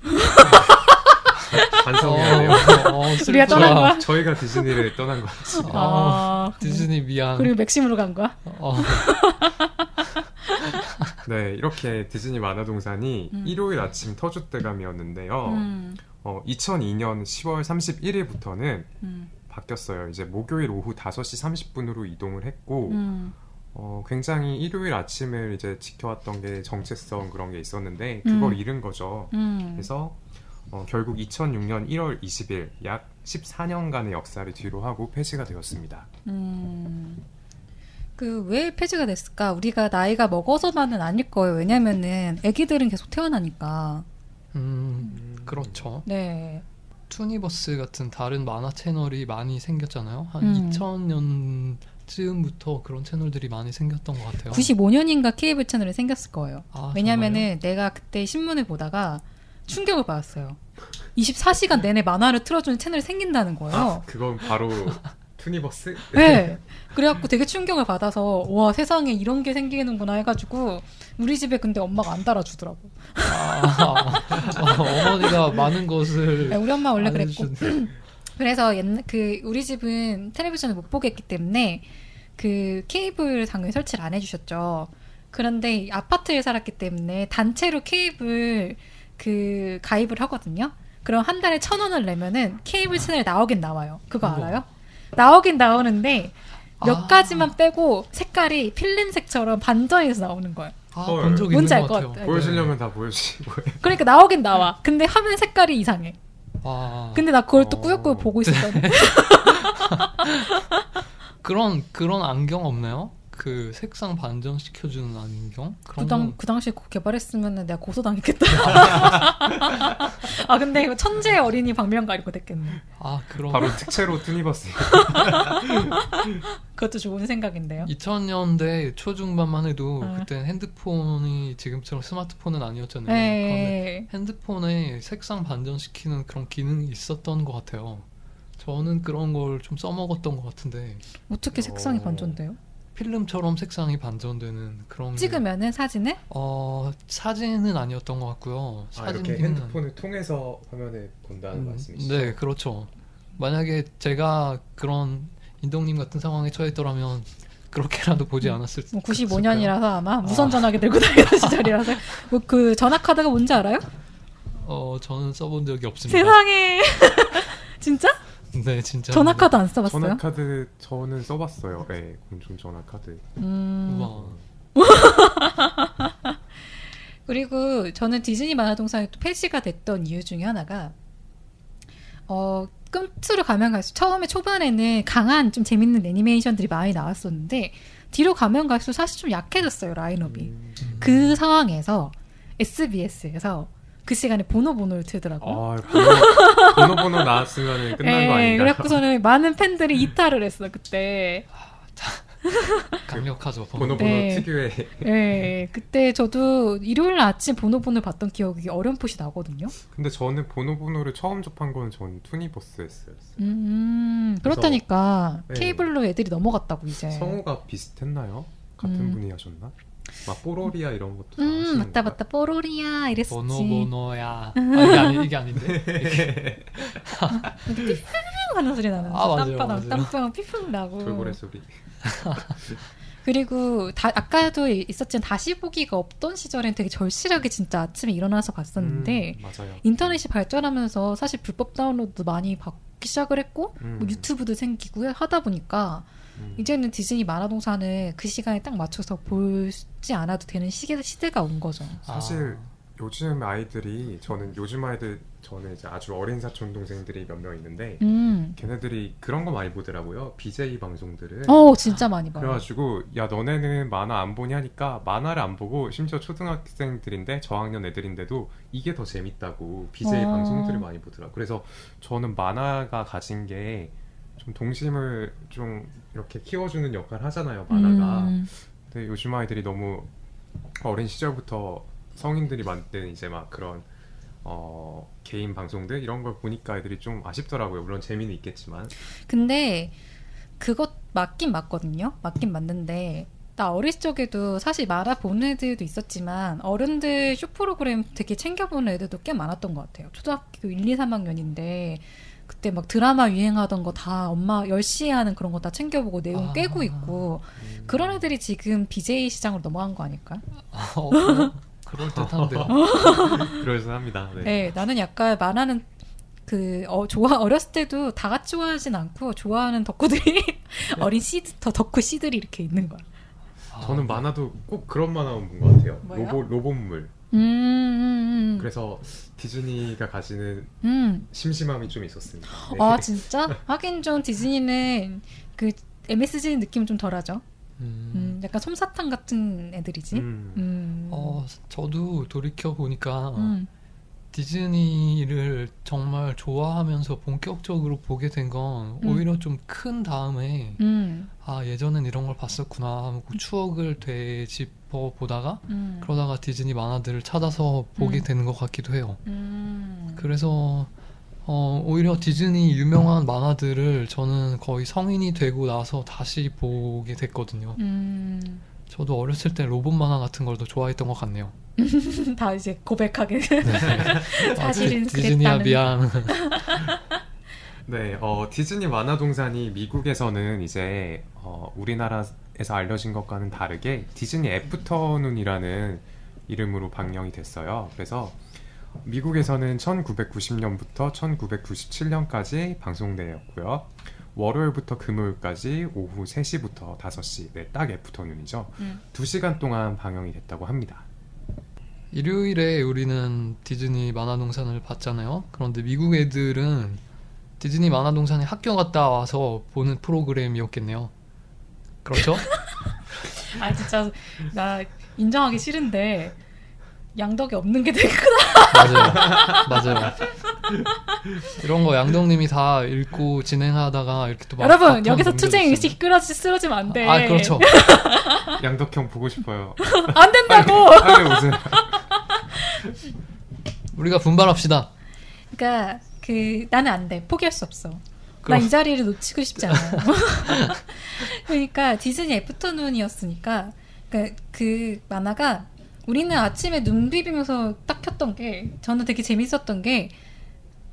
(laughs) 어, 반성해야 돼요. 어, 우리가. 떠난 거야? 저희가 디즈니를 떠난 거 같습니다. 아, 아, 디즈니 미안. 그리고 맥심으로 간 거야? 어, (laughs) 네, 이렇게 디즈니 만화동산이 음. 일요일 아침 터줏대감이었는데요. 음. 어, 2002년 10월 31일부터는 음. 바뀌었어요. 이제 목요일 오후 5시 30분으로 이동을 했고, 음. 어, 굉장히 일요일 아침을 이제 지켜왔던 게 정체성 그런 게 있었는데 그걸 음. 잃은 거죠. 음. 그래서 어, 결국 2006년 1월 20일 약 14년간의 역사를 뒤로 하고 폐지가 되었습니다. 음. 그 왜 폐지가 됐을까? 우리가 나이가 먹어서만은 아닐 거예요. 왜냐면은 아기들은 계속 태어나니까. 음, 그렇죠. 네. 투니버스 같은 다른 만화 채널이 많이 생겼잖아요. 한 음. 2000년 쯤부터 그런 채널들이 많이 생겼던 것 같아요. 95년인가 케이블 채널이 생겼을 거예요. 아, 왜냐면은 내가 그때 신문을 보다가 충격을 받았어요. 24시간 내내 만화를 틀어주는 채널이 생긴다는 거예요. 아, 그건 바로 투니버스? 네. 그래갖고 되게 충격을 받아서 와 세상에 이런 게 생기는구나 해가지고 우리 집에 근데 엄마가 안 따라주더라고. 아, 어, 어머니가 많은 것을 네, 우리 엄마 원래 그랬고. 그래서 옛날 그 우리 집은 텔레비전을 못 보겠기 때문에 그 케이블 당연히 설치를 안 해주셨죠. 그런데 아파트에 살았기 때문에 단체로 케이블 그 가입을 하거든요. 그럼 한 달에 천 원을 내면은 케이블 채널에 나오긴 나와요. 그거. 알아요? 나오긴 나오는데 몇 아. 가지만 빼고 색깔이 필름색처럼 반전해서 나오는 거예요. 아, 헐. 본적 있는 것 같아요. 같아요. 보여주려면 다 보여주시고 (laughs) 그러니까 나오긴 나와. 근데 화면 색깔이 이상해. 와, 근데 나 그걸 또 어. 꾸역꾸역 보고 있었거든. (laughs) 그런 그런 안경 없나요? 그 색상 반전 시켜주는 안경 그, 당, 건 그 당시에 개발했으면 내가 고소당했겠다. (laughs) 아, 근데 이거 천재 어린이 발명가 이거 됐겠네. 아 그런 바로 특채로 투니버스. (laughs) 그것도 좋은 생각인데요. 2000년대 초중반만 해도 어. 그때 핸드폰이 지금처럼 스마트폰은 아니었잖아요. 그런데 네. 핸드폰에 색상 반전시키는 그런 기능이 있었던 것 같아요. 저는 그런 걸 좀 써먹었던 것 같은데 어떻게 색상이 어. 반전돼요? 필름처럼 색상이 반전되는 그런 게- 찍으면은 사진을? 어 사진은 아니었던 것 같고요. 아, 이렇게 핸드폰을 통해서 화면을 본다는 음, 말씀이시죠? 네, 그렇죠. 만약에 제가 그런 인동님 같은 상황에 처했더라면 그렇게라도 보지 않았을 뭐 그랬을까요? 95년이라서 아마 무선 전화기 들고 다니던 시절이라서 (laughs) 뭐 그 전화 카드가 뭔지 알아요? 어 저는 써본 적이 없습니다. 세상에 (laughs) 진짜? 네, 진짜. 전화 카드 안 써봤어요? 전화 카드 저는 써봤어요. 네, 공중 전화 카드. 음. 우와. (laughs) 그리고 저는 디즈니 만화동산이 또 폐지가 됐던 이유 중에 하나가 어 끝으로 가면 갈수록 처음에 초반에는 강한 좀 재밌는 애니메이션들이 많이 나왔었는데 뒤로 가면 갈수록 사실 좀 약해졌어요 라인업이 음. 그 상황에서 SBS에서 그 시간에 보노 보노를 틀더라고요. 아, 번호, 번호 번호 나왔으면 끝난 거 아닌가요? 그래갖고서는 많은 팬들이 이탈을 했어 그때. (laughs) 강력하죠. 번호 번호 네. 특유의 예, 그때 저도 일요일 아침 보노보노 봤던 기억이 어렴풋이 나거든요. 근데 저는 번호를 처음 접한 건 전 투니버스였어요. 음, 그렇다니까 네. 케이블로 애들이 넘어갔다고 이제. 성우가 비슷했나요? 같은 음. 분이 하셨나? 막 뽀로리아 이런 것도 다 음, 맞다 거야? 맞다 뽀로리야 이랬었지. 번호야. 아, 이게 아니 이게 아닌데. (laughs) 삐삐 하는 소리 나는. 아, 맞아요, 맞아요. 땅바닥 삐삐 나고. 돌고래 소리. 그리고 다, 아까도 있었지만 다시 보기가 없던 시절엔 되게 절실하게 진짜 아침에 일어나서 봤었는데 음, 맞아요. 인터넷이 발전하면서 사실 불법 다운로드 많이 받기 시작을 했고 음, 뭐 유튜브도 생기고 하다 보니까 음. 이제는 디즈니 만화 동산을 그 시간에 딱 맞춰서 보지 않아도 되는 시계, 시대가 온 거죠. 사실 요즘 아이들이 저는 요즘 아이들 저는 이제 아주 어린 사촌 동생들이 몇 명 있는데 음. 걔네들이 그런 거 많이 보더라고요. BJ 방송들을. 어, 진짜 많이 봐요. 그래가지고 야 너네는 만화 안 보니 하니까 만화를 안 보고 심지어 초등학생들인데 저학년 애들인데도 이게 더 재밌다고 BJ 어. 방송들을 많이 보더라. 그래서 저는 만화가 가진 게 좀 동심을 좀 이렇게 키워주는 역할을 하잖아요. 만화가. 음. 근데 요즘 아이들이 너무 어린 시절부터 성인들이 만든 이제 막 그런 어 개인 방송들 이런 걸 보니까 애들이 좀 아쉽더라고요. 물론 재미는 있겠지만. 근데 그것 맞긴 맞거든요. 맞긴 맞는데 나 어릴 적에도 사실 만화 보는 애들도 있었지만 어른들 쇼 프로그램 되게 챙겨보는 애들도 꽤 많았던 것 같아요. 초등학교 1, 2, 3학년인데 그때 막 드라마 유행하던 거 다 엄마 10시에 하는 그런 거 다 챙겨보고 내용 아. 꿰고 있고 음. 그런 애들이 지금 BJ 시장으로 넘어간 거 아닐까? 어, 그럴- (laughs) 그럴 듯한데요. 그래서 합니다. 네. 네, 나는 약간 만화는 그 어, 좋아 어렸을 때도 다 같이 좋아하진 않고 좋아하는 덕후들이 (laughs) 어린 씨드 더 덕후 씨들이 이렇게 있는 거야. 저는 만화도 꼭 그런 만화만 본것 같아요. 뭐요? 로봇 로봇물. 음, 음, 음. 그래서 디즈니가 가지는 음. 심심함이 좀 있었습니다. 네. 아 (laughs) 진짜? 하긴 좀 디즈니는 그 MSG 느낌 좀 덜하죠. 음. 음, 약간 솜사탕 같은 애들이지. 음. 음. 어, 저도 돌이켜 보니까 음. 디즈니를 정말 좋아하면서 본격적으로 보게 된건 음. 오히려 좀 큰 다음에 음. 아 예전엔 이런 걸 봤었구나 하고 추억을 되짚 어 보다가 음. 그러다가 디즈니 만화들을 찾아서 보게 음. 되는 것 같기도 해요. 음. 그래서 어, 오히려 디즈니 유명한 만화들을 저는 거의 성인이 되고 나서 다시 보게 됐거든요. 음. 저도 어렸을 때 로봇 만화 같은 걸 더 좋아했던 것 같네요. (laughs) 다 이제 고백하게 (laughs) 아, 사실은 디- 디즈니야. 미안. (laughs) 네, 어, 디즈니 만화 동산이 미국에서는 이제 어, 우리나라 에서 알려진 것과는 다르게 디즈니 애프터눈이라는 이름으로 방영이 됐어요. 그래서 미국에서는 1990년부터 1997년까지 방송되었고요. 월요일부터 금요일까지 오후 3시부터 5시, 네, 딱 애프터눈이죠. 음. 2시간 동안 방영이 됐다고 합니다. 일요일에 우리는 디즈니 만화동산을 봤잖아요. 그런데 미국 애들은 디즈니 만화동산에 학교 갔다 와서 보는 프로그램이었겠네요. 그렇죠? (laughs) 아 진짜 나 인정하기 싫은데 양덕이 없는 게 되게 크다. 맞아요. 맞아요. 이런 거 양동님이 다 읽고 진행하다가 이렇게 또막 여러분 여기서. 투쟁 의식 끌어지 쓰러지면 안 돼. 아 그렇죠. (laughs) 양덕형 보고 싶어요. (laughs) 안 된다고. 빨리 오세요. 우리가 분발합시다. 그러니까 그 나는 안 돼. 포기할 수 없어. 나 이 자리를 놓치고 싶지 않아요. (laughs) 그러니까 디즈니 애프터눈이었으니까 그러니까 그 만화가 우리는 아침에 눈 비비면서 딱 켰던 게 저는 되게 재밌었던 게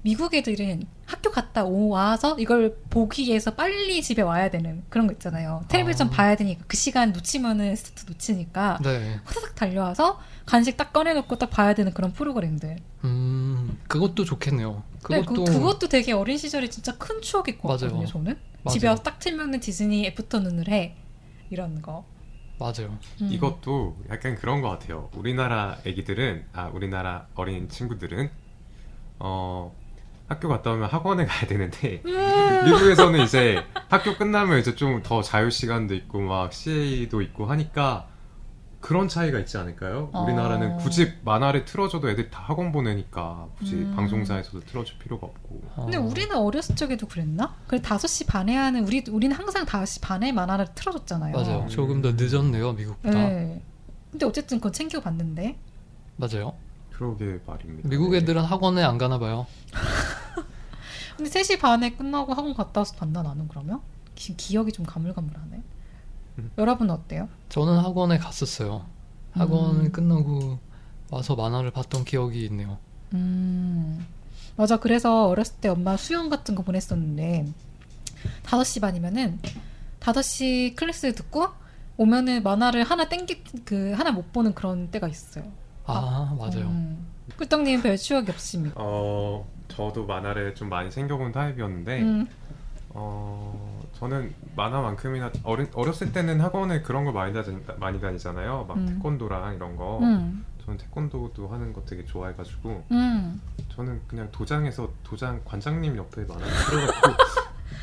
미국 애들은 학교 갔다 오- 와서 이걸 보기 위해서 빨리 집에 와야 되는 그런 거 있잖아요. 텔레비전 아. 봐야 되니까 그 시간 놓치면은 스타트 놓치니까 네. 후다닥 달려와서 간식 딱 꺼내놓고 딱 봐야 되는 그런 프로그램들. 음 그것도 좋겠네요. 네, 그것도 그, 그것도 되게 어린 시절에 진짜 큰 추억일 것 맞아요. 같거든요. 저는 맞아요. 집에 와서 딱 틀면은 디즈니 애프터눈을 해 이런 거. 맞아요. 음. 이것도 약간 그런 것 같아요. 우리나라 애기들은 아 우리나라 어린 친구들은 어 학교 갔다 오면 학원에 가야 되는데 음. (laughs) 미국에서는 이제 학교 끝나면 이제 좀 더 자유 시간도 있고 막 CA도 있고 하니까 그런 차이가 있지 않을까요? 어. 우리나라는 굳이 만화를 틀어줘도 애들 다 학원 보내니까 굳이 음. 방송사에서도 틀어줄 필요가 없고 근데 어, 우리는 어렸을 적에도 그랬나? 그래 5시 반에 하는 우리 우리는 항상 5시 반에 만화를 틀어줬잖아요. 맞아요. 조금 더 늦었네요 미국보다. 네. 근데 어쨌든 그건 챙겨 봤는데. 맞아요. 그러게 말입니다. 미국 네. 애들은 학원에 안 가나 봐요. (laughs) 근데 3시 반에 끝나고 학원 갔다 와서 봤나 나는 그러면? 기, 기억이 좀 가물가물하네. 음. 여러분은 어때요? 저는 학원에 갔었어요. 학원을 음. 끝나고 와서 만화를 봤던 기억이 있네요. 음. 맞아. 그래서 어렸을 때 엄마 수영 같은 거 보냈었는데 5시 반이면은 5시 클래스 듣고 오면은 만화를 하나 땡기 그 하나 못 보는 그런 때가 있어요. 아, 맞아요. 음. 꿀떡님 별 추억이 없습니까? 어 저도 만화를 좀 많이 챙겨본 타입이었는데 음. 어 저는 만화만큼이나 어린, 어렸을 때는 학원에 그런 걸 많이, 다니, 많이 다니잖아요. 막 음. 태권도랑 이런 거. 음. 저는 태권도도 하는 거 되게 좋아해가지고 음. 저는 그냥 도장에서 도장 관장님 옆에 만화 틀어놓고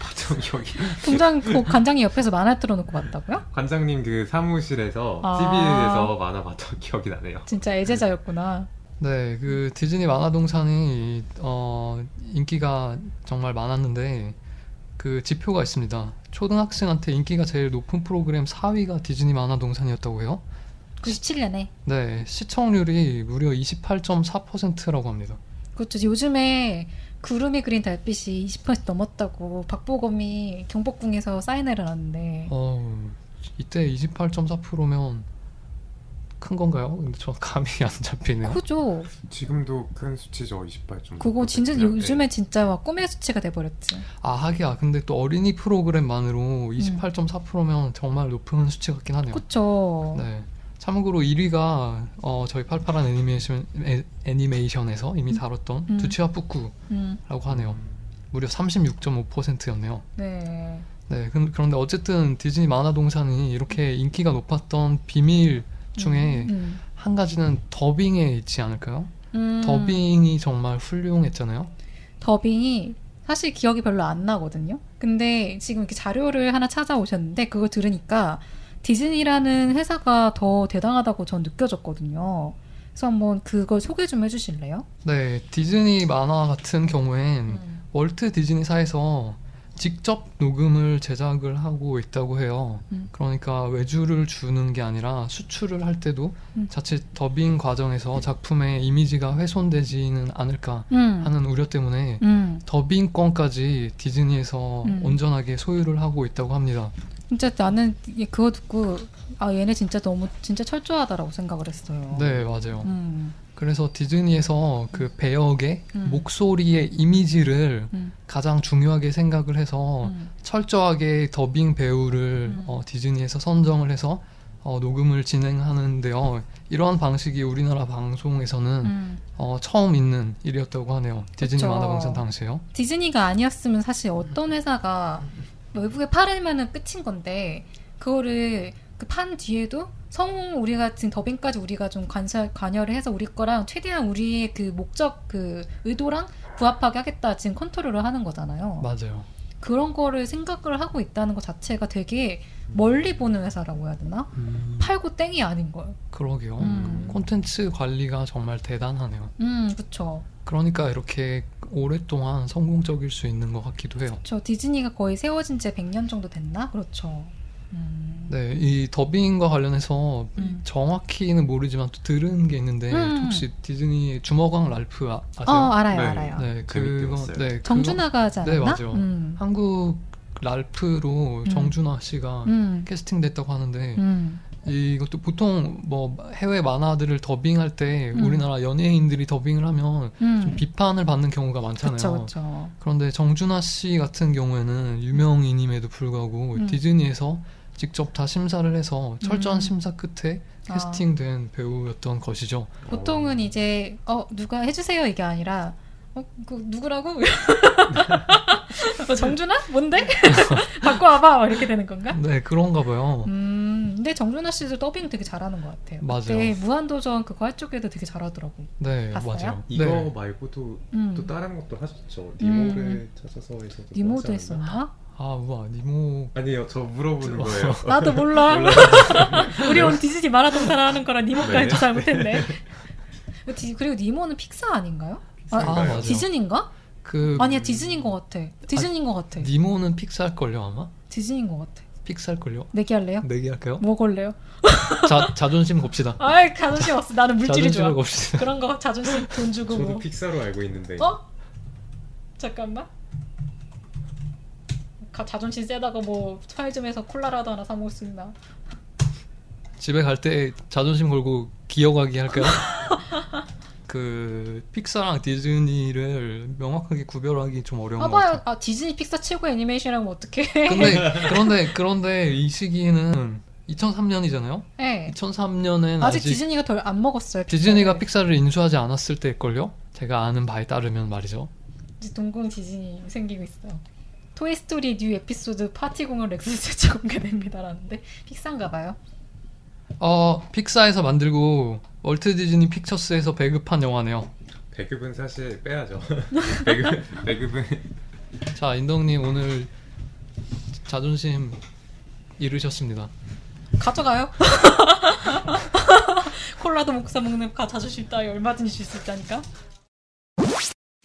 봤던 기억이. 동장 그 관장이 옆에서 만화 틀어놓고 봤다고요? 관장님 그 사무실에서 아. TV에서 만화 봤던 (laughs) 기억이 나네요. 진짜 애제자였구나. 네, 그 디즈니 만화동산이 어, 인기가 정말 많았는데 그 지표가 있습니다. 초등학생한테 인기가 제일 높은 프로그램 4위가 디즈니 만화 동산이었다고 해요. 97년에. 네, 시청률이 무려 28.4%라고 합니다. 그렇죠. 요즘에 구름이 그린 달빛이 20% 넘었다고 박보검이 경복궁에서 사인회를 하는데 어, 이때 28.4%면 큰 건가요? 근데 저 감이 안 잡히네요. 크죠. 지금도 큰 수치죠 28점. 그거 진짜 네. 요즘에 진짜 막 꿈의 수치가 돼버렸지. 아, 하기야. 근데 또 어린이 프로그램만으로 28.4%면 정말 높은 수치 같긴 하네요. 그쵸. 네. 참고로 1위가 어, 저희 팔팔한 애니메이션 애, 애니메이션에서 이미 다뤘던 음. 두치와 뿌꾸라고 음, 하네요. 무려 36.5%였네요. 네. 네, 그- 그런데 어쨌든 디즈니 만화 동산이 이렇게 인기가 높았던 비밀 중에 음. 한 가지는 더빙에 있지 않을까요? 음. 더빙이 정말 훌륭했잖아요. 더빙이 사실 기억이 별로 안 나거든요. 근데 지금 이렇게 자료를 하나 찾아오셨는데 그거 들으니까 디즈니라는 회사가 더 대단하다고 전 느껴졌거든요. 그래서 한번 그걸 소개 좀 해주실래요? 네, 디즈니 만화 같은 경우엔 음. 월트 디즈니사에서 직접 녹음을 제작을 하고 있다고 해요. 음. 그러니까 외주를 주는 게 아니라 수출을 할 때도 음. 자칫 더빙 과정에서 작품의 이미지가 훼손되지는 않을까 음. 하는 우려 때문에 음. 더빙권까지 디즈니에서 음. 온전하게 소유를 하고 있다고 합니다. 진짜 나는 그거 듣고 아 얘네 진짜 너무 진짜 철저하다라고 생각을 했어요. 네, 맞아요. 음. 그래서 디즈니에서 그 배역의 음. 목소리의 이미지를 음. 가장 중요하게 생각을 해서 음. 철저하게 더빙 배우를 음. 어, 디즈니에서 선정을 해서 어, 녹음을 진행하는데요. 이러한 방식이 우리나라 방송에서는 음. 어, 처음 있는 일이었다고 하네요. 디즈니 그쵸. 만화방송 당시에요. 디즈니가 아니었으면 사실 어떤 회사가 외국에 팔으면은 끝인 건데 그거를 그 판 뒤에도 성 우리가 지금 더빙까지 우리가 좀 관사 관여를 해서 우리 거랑 최대한 우리의 그 목적 그 의도랑 부합하게 하겠다 지금 컨트롤을 하는 거잖아요. 맞아요. 그런 거를 생각을 하고 있다는 것 자체가 되게 멀리 보는 회사라고 해야 되나? 팔고 땡이 아닌 거예요. 그러게요. 음. 콘텐츠 관리가 정말 대단하네요. 음, 그쵸. 그러니까 이렇게 오랫동안 성공적일 수 있는 것 같기도 해요. 저 디즈니가 거의 세워진 지 100년 정도 됐나? 그렇죠. 음. 네, 이 더빙과 관련해서 음. 정확히는 모르지만 또 들은 게 있는데 음. 혹시 디즈니 주먹왕 랄프 아, 어, 아세요? 알아요, 네. 알아요. 네, 그거. 네, 정준하가 하지 네, 않았나? 맞아요. 음. 한국 랄프로 음. 정준하 씨가 음. 캐스팅됐다고 하는데 음. 이것도 보통 뭐 해외 만화들을 더빙할 때 음. 우리나라 연예인들이 더빙을 하면 음. 좀 비판을 받는 경우가 많잖아요. 그쵸, 그쵸. 그런데 정준하 씨 같은 경우에는 유명인임에도 불구하고 음. 디즈니에서 직접 다 심사를 해서 철저한 음. 심사 끝에 아. 캐스팅된 배우였던 것이죠. 보통은 이제 어 누가 해주세요 이게 아니라 어 그 누구라고? 어, 정준하? 뭔데? (laughs) 바꿔와봐 막 이렇게 되는 건가? 네, 그런가 봐요. 음, 근데 정준하 씨도 더빙 되게 잘하는 것 같아요. 맞아요. 무한도전 그거 할 적에도 되게 잘하더라고. 네, 봤어요? 맞아요. 이거 네. 말고도 음. 또 다른 것도 하셨죠. 음. 니모를 찾아서 해서 니모도 했었나? 아, 우와, 니모. 아니요, 저 물어보는 거예요. (laughs) 나도 몰라. (laughs) 우리 오늘 디즈니 마라톤사를 하는 거라 니모까지 네. 잘못했네. 디- 그리고 니모는 픽사 아닌가요? 아, 아, 맞아요. 디즈니인가? 그 아니야 디즈니인 것 같아. 디즈니인 것 같아. 니모는 픽사일 걸요 아마? 디즈니인 것 같아. 픽사일 걸요? 내기 할래요? 내기 할까요? 뭐 걸래요? 자, 자존심 겁시다. (laughs) 아이 자존심 없어. 나는 물질이 좋아. 겁시다. 그런 거 자존심 돈 주고 저도 뭐. 픽사로 알고 있는데. 어? 잠깐만. 가- 자존심 세다가 뭐 편의점에서 콜라라도 하나 사 먹을 수 있나? 집에 갈 때 자존심 걸고 기어가기 할까요? (laughs) 그 픽사랑 디즈니를 명확하게 구별하기 좀 어려운 것 같아요. 아 디즈니 픽사 최고 애니메이션이라면 어떡해? 근데 (laughs) 그런데 그런데 이 시기에는 2003년이잖아요. 네. 2003년엔 아직, 아직, 디즈니가 덜 안 먹었어요. 디즈니가 픽사를. 픽사를 인수하지 않았을 때일걸요? 제가 아는 바에 따르면 말이죠. 이제 동공 지진이 생기고 있어요. 토이스토리 new 에피소드 파티공룡 렉스 최초 (laughs) 공개됩니다라는데 픽사인가 봐요. 어, 픽사에서 만들고 월트 디즈니 픽처스에서 배급한 영화네요. 배급은 사실 빼야죠. (laughs) 배급 배급은 자, 인덕님 오늘 자존심 잃으셨습니다. 가져가요. (laughs) 콜라도 못사 먹는 가 자존심 따위 얼마든지 줄 수 있다니까.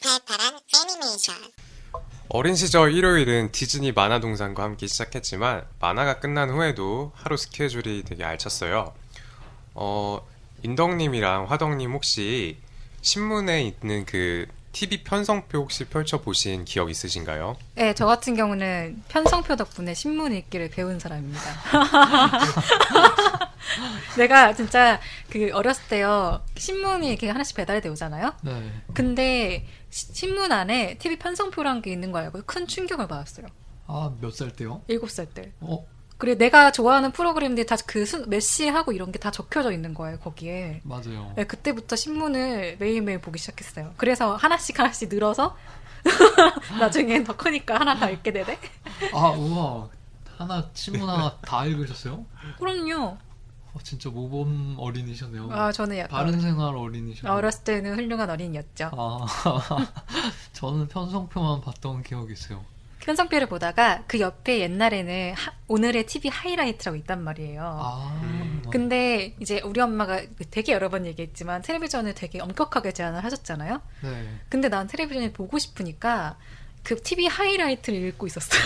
팔팔한 애니메이션 어린 시절 일요일은 디즈니 만화 동산과 함께 시작했지만 만화가 끝난 후에도 하루 스케줄이 되게 알찼어요. 어, 인덕님이랑 화덕님 혹시 신문에 있는 그 TV 편성표 혹시 펼쳐 보신 기억 있으신가요? 네, 저 같은 경우는 편성표 덕분에 신문 읽기를 배운 사람입니다. (laughs) 내가 진짜 그 어렸을 때요 신문이 이렇게 하나씩 배달돼 오잖아요. 네. 근데 시- 신문 안에 TV 편성표라는 게 있는 거 알고 큰 충격을 받았어요. 아, 몇 살 때요? 일곱 살 때. 어, 그리고 내가 좋아하는 프로그램들이 다 그 메시하고 이런 게 다 적혀져 있는 거예요 거기에. 맞아요. 네, 그때부터 신문을 매일매일 보기 시작했어요. 그래서 하나씩 하나씩 늘어서 (laughs) 나중엔 더 크니까 하나 다 읽게 되네. 아 우와 하나 신문 하나 다 읽으셨어요? 그럼요. 어, 진짜 모범 어린이셨네요. 아 저는 약간 바른 생활 어린이셨네요. 어렸을 때는 훌륭한 어린이였죠. 아 (laughs) 저는 편성표만 봤던 기억이 있어요. 편성표를 보다가 그 옆에 옛날에는 하- 오늘의 TV 하이라이트라고 있단 말이에요. 아 음. 근데 이제 우리 엄마가 되게 여러 번 얘기했지만 텔레비전을 되게 엄격하게 제한을 하셨잖아요. 네. 근데 난 텔레비전을 보고 싶으니까 그 TV 하이라이트를 읽고 있었어요.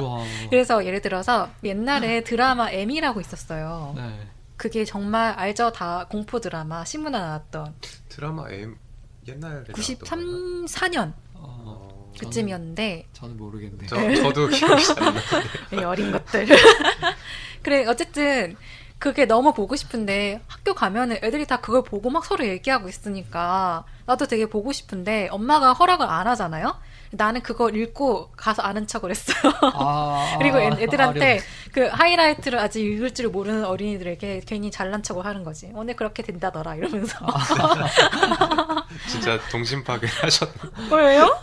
우와. (laughs) 그래서 예를 들어서 옛날에 드라마 M이라고 있었어요. 네. 그게 정말 알죠? 다 공포 드라마 신문에 나왔던 드라마 M 옛날에 93, 4년 어, 그쯤이었는데 저는 모르겠네요. 저, 저도 기억이 잘안 나. (laughs) 이 어린 것들. (laughs) 그래 어쨌든 그게 너무 보고 싶은데 학교 가면은 애들이 다 그걸 보고 막 서로 얘기하고 있으니까 나도 되게 보고 싶은데 엄마가 허락을 안 하잖아요. 나는 그걸 읽고 가서 아는 척을 했어요. 아, (laughs) 그리고 애, 아, 애들한테 그 하이라이트를 아직 읽을 줄 모르는 어린이들에게 괜히 잘난 척을 하는 거지. 오늘 그렇게 된다더라 이러면서. (laughs) 진짜 동심 파괴 하셨네. 왜요?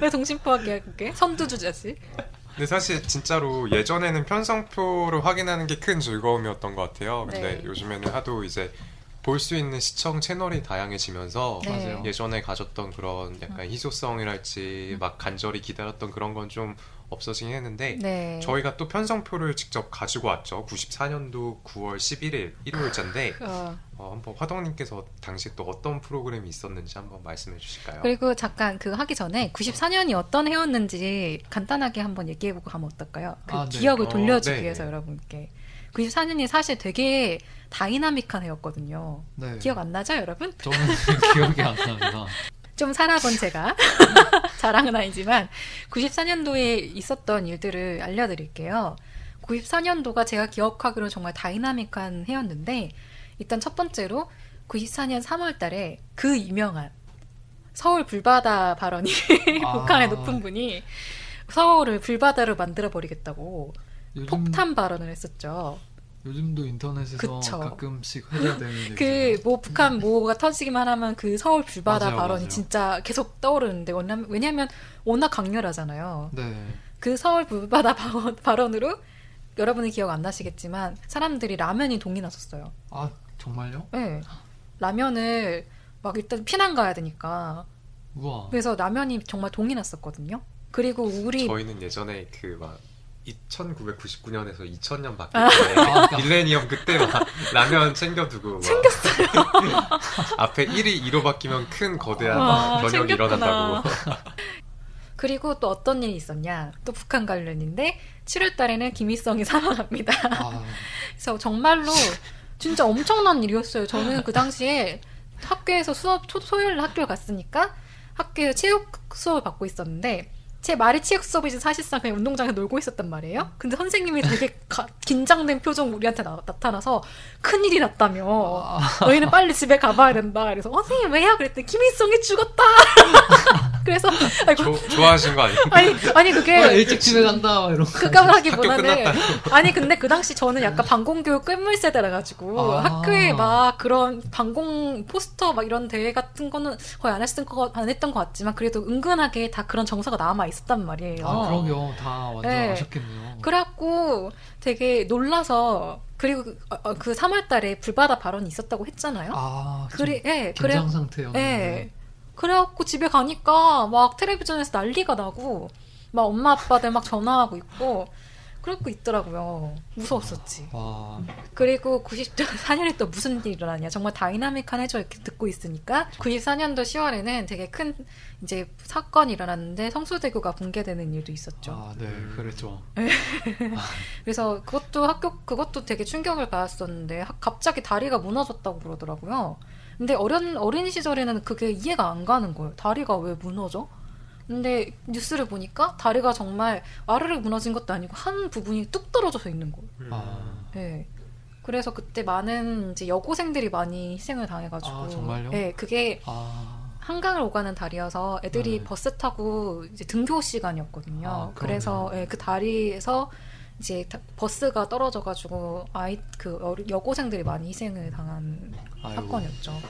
왜 동심파악이야 그게? 선두주자지. 근데 사실 진짜로 예전에는 편성표를 확인하는 게 큰 즐거움이었던 것 같아요. 근데 네. 요즘에는 하도 이제 볼 수 있는 시청 채널이 다양해지면서 네. 예전에 가졌던 그런 약간 희소성이랄지 막 간절히 기다렸던 그런 건 좀 없어지긴 했는데 네. 저희가 또 편성표를 직접 가지고 왔죠. 94년도 9월 11일 일요일자인데 어, 어, 한번 화덕님께서 당시 또 어떤 프로그램이 있었는지 한번 말씀해 주실까요? 그리고 잠깐 그거 하기 전에 94년이 어떤 해였는지 간단하게 한번 얘기해보고 가면 어떨까요? 그 아, 네. 기억을 어, 돌려주기 네, 위해서 네. 여러분께. 94년이 사실 되게 다이나믹한 해였거든요. 네. 기억 안 나죠, 여러분? 저는 (laughs) 기억이 안 납니다. 좀 살아본 제가 (laughs) 자랑은 아니지만 94년도에 있었던 일들을 알려드릴게요. 94년도가 제가 기억하기로 정말 다이나믹한 해였는데 일단 첫 번째로 94년 3월 달에 그 유명한 서울 불바다 발언이 (laughs) 아. 북한의 높은 분이 서울을 불바다로 만들어 버리겠다고 요즘 폭탄 발언을 했었죠. 요즘도 인터넷에서 그쵸. 가끔씩 회자되는 그 얘기잖아요. 뭐 북한 뭐가 터지기만 하면 그 서울 불바다 맞아요, 발언이 맞아요. 진짜 계속 떠오르는데 왜냐면, 왜냐면 워낙 강렬하잖아요. 네. 그 서울 불바다 발언- 발언으로 여러분이 기억 안 나시겠지만 사람들이 라면이 동이 났었어요. 아 정말요? 네. 라면을 막 일단 피난 가야 되니까 우와. 그래서 라면이 정말 동이 났었거든요. 그리고 우리 저희는 예전에 그막 1999년에서 2000년 바뀔 아. 때 밀레니엄 그때 막 라면 챙겨두고 챙겼어요. (laughs) 앞에 1위 2로 바뀌면 큰 거대한 와, 변혁이 챙겼구나. 일어난다고. 그리고 또 어떤 일이 있었냐? 또 북한 관련인데 7월 달에는 김일성이 사망합니다. 아, 그래서 정말로 진짜 엄청난 일이었어요. 저는 그 당시에 학교에서 수업 토, 토요일 날 학교에 갔으니까 학교에서 체육 수업을 받고 있었는데 제 말이 체육 수업이지 사실상 그냥 운동장에 놀고 있었단 말이에요. 근데 선생님이 되게 가- 긴장된 표정 우리한테 나, 타나서 큰일이 났다며 너희는 빨리 집에 가봐야 된다. 그래서 어, 선생님 왜요? 그랬더니 김일성이 죽었다. (laughs) 그래서 (laughs) 아이고, 조- 좋아하신 거 아니에요? 아니 아니 그게 아, 일찍 집에 간다 막 이런. 그까하기보다는 학교 아니 근데 그 당시 저는 약간 방공교육 끝물 세대라 가지고 아. 학교에 막 그런 방공 포스터 막 이런 대회 같은 거는 거의 안 했던 거 안 했던 것 같지만 그래도 은근하게 다 그런 정서가 남아 있었단 말이에요. 아 그러게요. 다 완전 네. 아셨겠네요. 그래갖고 되게 놀라서 그리고 그, 어, 어, 그 3월달에 불바다 발언이 있었다고 했잖아요. 아, 그래, 예, 그래, 긴장 상태였는데. 예. 그래갖고 집에 가니까 막 텔레비전에서 난리가 나고 막 엄마 아빠들 막 전화하고 있고 그러고 있더라고요. 무서웠었지. 와, 그리고 94년에 또 무슨 일이 일어나냐. 정말 다이나믹한 해죠 이렇게 듣고 있으니까 94년도 10월에는 되게 큰 이제 사건이 일어났는데 성수대교가 붕괴되는 일도 있었죠. 아, 네, 그랬죠. 그래서 그것도 학교 그것도 되게 충격을 받았었는데 하- 갑자기 다리가 무너졌다고 그러더라고요. 근데 어린 어린 시절에는 그게 이해가 안 가는 거예요. 다리가 왜 무너져? 근데 뉴스를 보니까 다리가 정말 와르르 무너진 것도 아니고 한 부분이 뚝 떨어져서 있는 거예요. 아, 네. 그래서 그때 많은 이제 여고생들이 많이 희생을 당해가지고. 아, 정말요? 네, 그게 아, 한강을 오가는 다리여서 애들이 네. 버스 타고 이제 등교 시간이었거든요. 아, 그래서. 예, 그 다리에서 이제 다- 버스가 떨어져가지고 아이 그 여고생들이 많이 희생을 당한 아이고, 사건이었죠.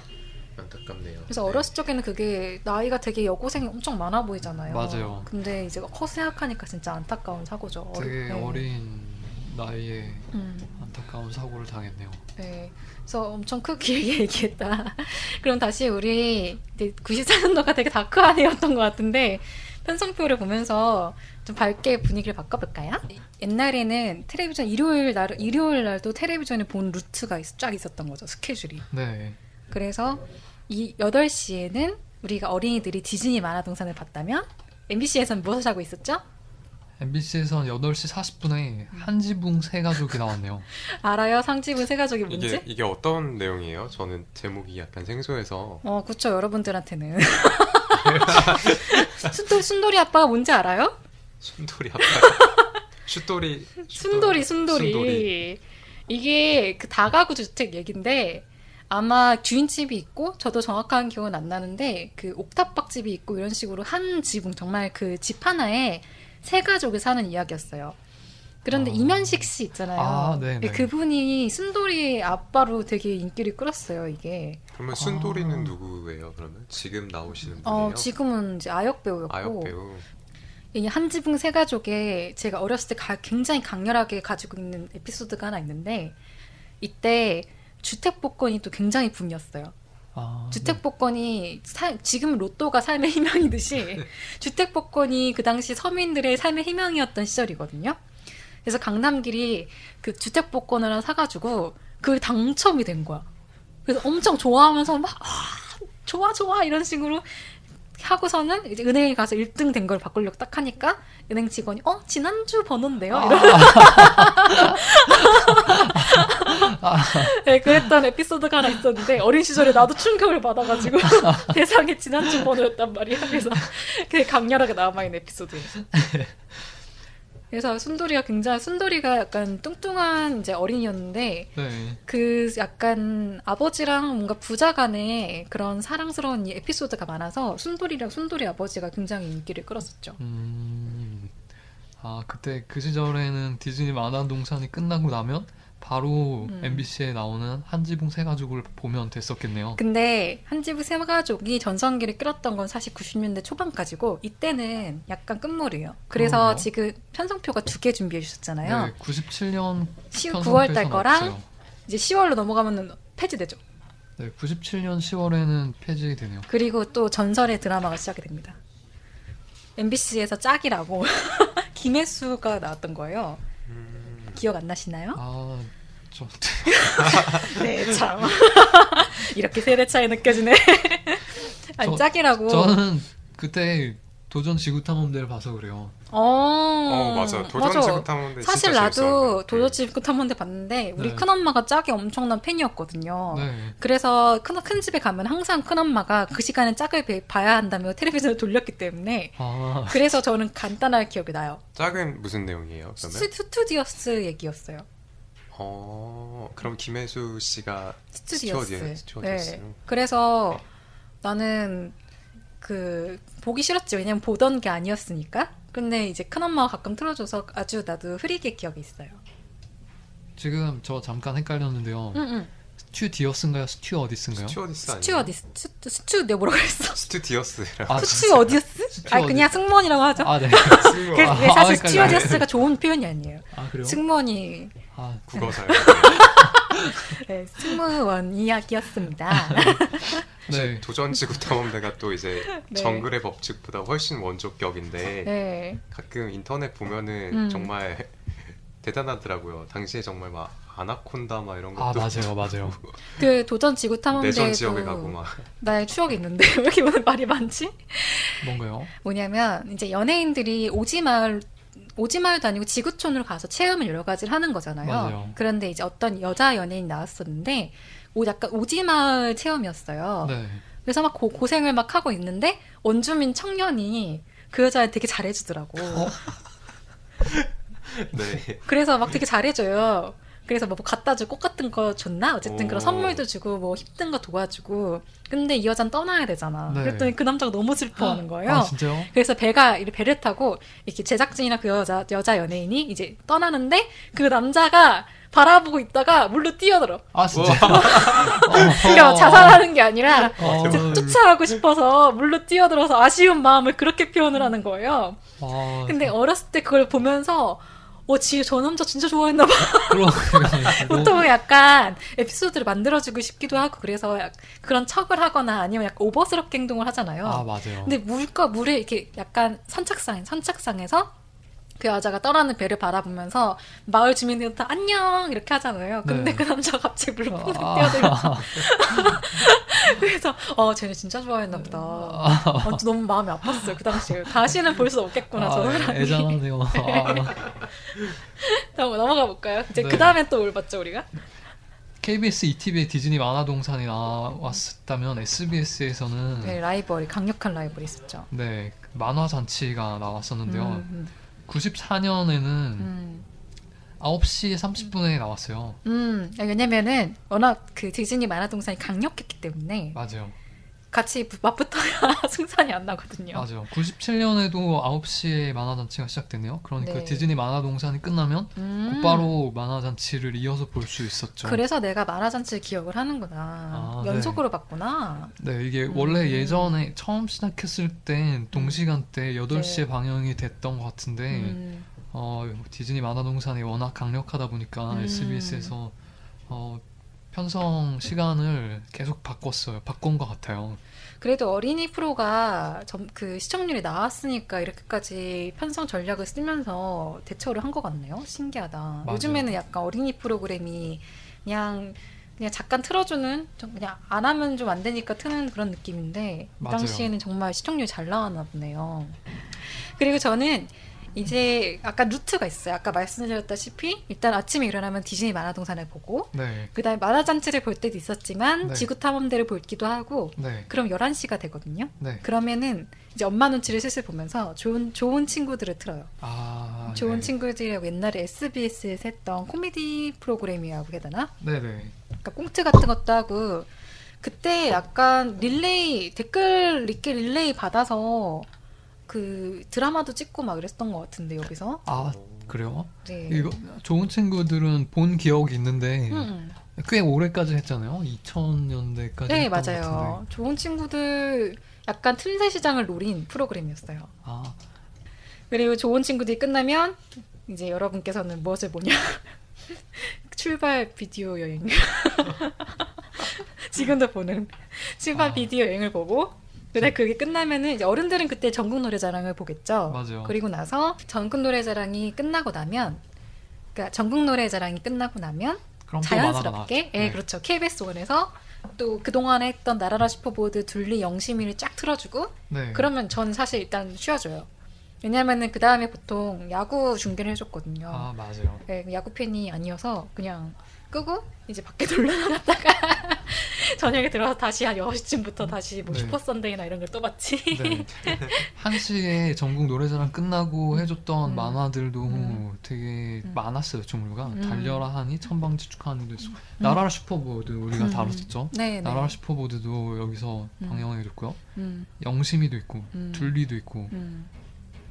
안타깝네요. 그래서 네. 어렸을 적에는 그게 나이가 되게 여고생이 엄청 많아 보이잖아요. 맞아요. 근데 이제 커 생각하니까 진짜 안타까운 사고죠. 되게 네. 어린 나이에 음, 안타까운 사고를 당했네요. 네. 그래서 엄청 크게 (laughs) 얘기했다. 그럼 다시 우리 94년도가 되게 다크한 해였던 것 같은데 편성표를 보면서 좀 밝게 분위기를 바꿔볼까요? 옛날에는 텔레비전 일요일 날 일요일 날도 텔레비전을 본 루트가 있- 쫙 있었던 거죠 스케줄이. 네. 그래서 이 8시에는 우리가 어린이들이 디즈니 만화 동산을 봤다면 MBC에서는 무엇을 하고 있었죠? MBC에선 8시 40분에 한지붕 세 가족이 나왔네요. (laughs) 알아요? 상집은 세 가족이 뭔지? 이게 이게 어떤 내용이에요? 저는 제목이 약간 생소해서 어, 그쵸, 여러분들한테는. (laughs) 순돌, 순돌이 아빠가 뭔지 알아요? 순돌이 아빠 (laughs) 슈돌이 순돌이, 순돌이. 순돌이. 이게 그 다가구 주택 얘긴데, 아마 주인집이 있고, 저도 정확한 기억은 안 나는데, 그 옥탑방 집이 있고, 이런 식으로 한 지붕, 정말 그 집 하나에 세 가족이 사는 이야기였어요. 그런데 아. 이면식 씨 있잖아요. 아, 네네. 예, 그분이 순돌이 아빠로 되게 인기를 끌었어요, 이게. 그러면 순돌이는 아. 누구예요? 그러면 지금 나오시는 분이에요? 어, 지금은 이제 아역 배우였고. 아역 배우. 이 한지붕 세 가족에 제가 어렸을 때 가- 굉장히 강렬하게 가지고 있는 에피소드가 하나 있는데 이때 주택 복권이 또 굉장히 붐이었어요. 아, 주택 복권이 사- 지금 로또가 삶의 희망이듯이 (laughs) 주택 복권이 그 당시 서민들의 삶의 희망이었던 시절이거든요. 그래서 강남길이 그 주택 복권을 하나 사가지고 그 당첨이 된 거야. 그래서 엄청 좋아하면서 막 아, 좋아 좋아 이런 식으로 하고서는 이제 은행에 가서 1등 된 걸 바꾸려고 딱 하니까 은행 직원이 어 지난주 번호인데요. 아. 이러 (laughs) 네, 그랬던 에피소드가 하나 있었는데 어린 시절에 나도 충격을 받아가지고 (laughs) 대상에 지난주 번호였단 말이야. 그래서 그게 강렬하게 남아있는 에피소드예요. 그래서 순돌이가 굉장히 순돌이가 약간 뚱뚱한 이제 어린이였는데 네. 그 약간 아버지랑 뭔가 부자 간의 그런 사랑스러운 이 에피소드가 많아서 순돌이랑 순돌이 아버지가 굉장히 인기를 끌었었죠. 음. 아, 그때 그 시절에는 디즈니 만화 동산이 끝나고 나면 바로 음. MBC에 나오는 한지붕 세 가족을 보면 됐었겠네요. 근데 한지부 세 가족이 전성기를 끌었던 건 사실 90년대 초반까지고 이때는 약간 끝물이에요. 그래서 그럼요. 지금 편성표가 두 개 준비해 주셨잖아요. 네, 97년 10, 9월 달 거랑 없어요. 이제 10월로 넘어가면 폐지되죠. 네, 97년 10월에는 폐지되네요. 그리고 또 전설의 드라마가 시작이 됩니다. MBC에서 짝이라고 (laughs) 김혜수가 나왔던 거예요. 음, 기억 안 나시나요? 아, 저 (laughs) 네, 참. (laughs) 이렇게 세대 차이 느껴지네. 아니, 저- 짝이라고. 저는 그때 도전 지구 탐험대를 봐서 그래요. 어, 어 맞아 도전 맞아. 지구 탐험대 사실 진짜 나도 재밌었는데. 도전집 탐험대 봤는데 우리 네. 큰 엄마가 짝이 엄청난 팬이었거든요. 네. 그래서 큰, 큰 집에 가면 항상 큰 엄마가 그 시간에 짝을 배- 봐야 한다며 텔레비전을 (laughs) 돌렸기 때문에 아, 그래서 저는 간단하게 기억이 나요. 짝은 무슨 내용이에요? 그러면 스튜디오스 얘기였어요. 어 그럼 김혜수 씨가 스튜디오스. 스튜어디오스. 네. 그래서 나는 그 보기 싫었지. 왜냐면 보던 게 아니었으니까. 근데 이제 큰엄마가 가끔 틀어줘서 아주 나도 흐리게 기억이 있어요. 지금 저 잠깐 헷갈렸는데요. 응, 응. 스튜 디어스인가요? 스튜 어디스인가요? 스튜어디스 아니에요? 스튜 어디, 스튜, 스튜, 내가 뭐라고 했어? 스튜디오스라고 아, 스튜 어디였어? 스튜 아, 그냥 승무원이라고 하죠. 아, 네. (laughs) 승무원. 그, 아, 게 사실 아, 스튜어디스가 좋은 표현이 아니에요. 아, 그래요? 승무원이, 아, 국어사요. (laughs) 네, 승무원 이야기였습니다. (laughs) 네. 도전 지구 탐험대가 또 이제 (laughs) 네. 정글의 법칙보다 훨씬 원조격인데 네. 가끔 인터넷 보면은 음. 정말 대단하더라고요. 당시에 정말 막 아나콘다 막 이런 아, 것도 맞아요, 맞아요. 그 도전 지구 내전 지역에 가고 탐험대도 막 나의 추억이 있는데 왜 이렇게 오늘 말이 많지? 뭔가요? 뭐냐면 이제 연예인들이 오지 마을 오지 마을도 아니고 지구촌으로 가서 체험을 여러 가지를 하는 거잖아요. 맞아요. 그런데 이제 어떤 여자 연예인 나왔었는데 오 약간 오지 마을 체험이었어요. 네. 그래서 막 고, 고생을 막 하고 있는데 원주민 청년이 그 여자를 되게 잘해주더라고. 어? (laughs) 네. 그래서 막 되게 잘해줘요. 그래서 뭐 갖다 주고 꽃 같은 거 줬나? 어쨌든 오. 그런 선물도 주고 뭐 힘든 거 도와주고. 근데 이 여자는 떠나야 되잖아. 네. 그랬더니 그 남자가 너무 슬퍼하는 거예요. 아 진짜요? 그래서 배가 이렇게 배를 타고 이렇게 제작진이나 그 여자 여자 연예인이 이제 떠나는데 그 남자가 바라보고 있다가 물로 뛰어들어. 아 진짜. (laughs) 그러니까 자살하는 게 아니라 어, 이제 쫓아가고 싶어서 물로 뛰어들어서 아쉬운 마음을 그렇게 표현을 하는 거예요. 아, 근데 어렸을 때 그걸 보면서 어, 지, 저 남자 진짜 좋아했나 봐. 그럼 (laughs) 보통 약간 에피소드를 만들어주고 싶기도 하고 그래서 약- 그런 척을 하거나 아니면 약간 오버스럽게 행동을 하잖아요. 아 맞아요. 근데 물과 물에 이렇게 약간 선착상 선착상에서 그 여자가 떠나는 배를 바라보면서 마을 주민들 다 안녕 이렇게 하잖아요. 근데 네. 그 남자가 갑자기 푹 아. 뛰어들어. (laughs) (laughs) 그래서 어 쟤네 진짜 좋아했나 보다. 어, 너무 마음이 아팠어요 그 당시에. 다시는 볼 수 없겠구나 저 아, 사람이. 애잔하네요. (laughs) 아, 넘어- 넘어가 볼까요? 이제 네. 그 다음에 또 뭘 봤죠 우리가? KBS, ETV에 디즈니 만화동산이 나왔다면 SBS에서는 네 라이벌이 강력한 라이벌이 있었죠. 네 만화 잔치가 나왔었는데요. 음, 94년에는 음, 9시 30분에 나왔어요. 음. 왜냐면은 워낙 그 디즈니 만화동산이 강력했기 때문에 맞아요. 같이 부- 맞붙어야 (laughs) 승산이 안 나거든요. 맞아요. 97년에도 9시에 만화 잔치가 시작됐네요. 그러니까 네. 디즈니 만화동산이 끝나면 음. 곧바로 만화 잔치를 이어서 볼 수 있었죠. 그래서 내가 만화잔치 기억을 하는구나. 아, 연속으로 봤구나. 네, 이게 음. 원래 예전에 처음 시작했을 땐 동시간대 8시에 네. 방영이 됐던 것 같은데 음, 어, 디즈니 만화동산이 워낙 강력하다 보니까 음. SBS에서 어, 편성 시간을 계속 바꿨어요. 바꾼 것 같아요. 그래도 어린이 프로가 점, 그 시청률이 나왔으니까 이렇게까지 편성 전략을 쓰면서 대처를 한 것 같네요. 신기하다. 맞아요. 요즘에는 약간 어린이 프로그램이 그냥 그냥 잠깐 틀어주는 좀 그냥 안 하면 좀 안 되니까 트는 그런 느낌인데 이. 당시에는 정말 시청률 잘 나왔나 보네요. 그리고 저는 이제 아까 루트가 있어요. 아까 말씀드렸다시피 일단 아침에 일어나면 디즈니 만화동산을 보고 네, 그다음에 만화잔치를 볼 때도 있었지만 네. 지구탐험대를 보기도 하고 네, 그럼 11시가 되거든요. 네. 그러면은 이제 엄마 눈치를 슬슬 보면서 좋은 좋은 친구들을 틀어요. 아, 좋은 네. 친구들이라고 옛날에 SBS에서 했던 코미디 프로그램이라고 해야 되나? 네, 네. 그러니까 꽁트 같은 것도 하고 그때 약간 릴레이 댓글 리게 릴레이 받아서 그 드라마도 찍고 막 그랬던 것 같은데 여기서. 아, 그래요? 네. 이거 좋은 친구들은 본 기억이 있는데 음. 꽤 오래까지 했잖아요. 2000년대까지 네 맞아요. 좋은 친구들 약간 틈새 시장을 노린 프로그램이었어요. 아, 그리고 좋은 친구들이 끝나면 이제 여러분께서는 무엇을 보냐? (laughs) 출발 비디오 여행. (laughs) 지금도 보는 출발 아. 비디오 여행을 보고 그래 그게 끝나면은 이제 어른들은 그때 전국 노래자랑을 보겠죠. 맞아요. 그리고 나서 전국 노래자랑이 끝나고 나면 그러니까 전국 노래자랑이 끝나고 나면 자연스럽게. 예 네. 그렇죠 KBS 원에서 또 그동안에 했던 나라라 슈퍼보드 둘리 영심이를 쫙 틀어주고 네. 그러면 전 사실 일단 쉬어줘요. 왜냐면은 그 다음에 보통 야구 중계를 해줬거든요. 아, 맞아요. 네, 야구 팬이 아니어서 그냥 끄고 이제 밖에 (laughs) 놀러 나갔다가 (laughs) 저녁에 들어서 다시 한 6시쯤부터 다시 뭐 네. 슈퍼 선데이나 이런 걸 또 봤지. 네. (laughs) 한시에 전국 노래자랑 끝나고 해줬던 음. 만화들도 음. 되게 음. 많았어요 종류가 음. 달려라 하니 천방지축하니도 있고 날아라 슈퍼보드 우리가 음. 다뤘었죠 네, 네. 날아라 슈퍼보드도 여기서 음. 방영해줬고요 음, 영심이도 있고 음. 둘리도 있고 음.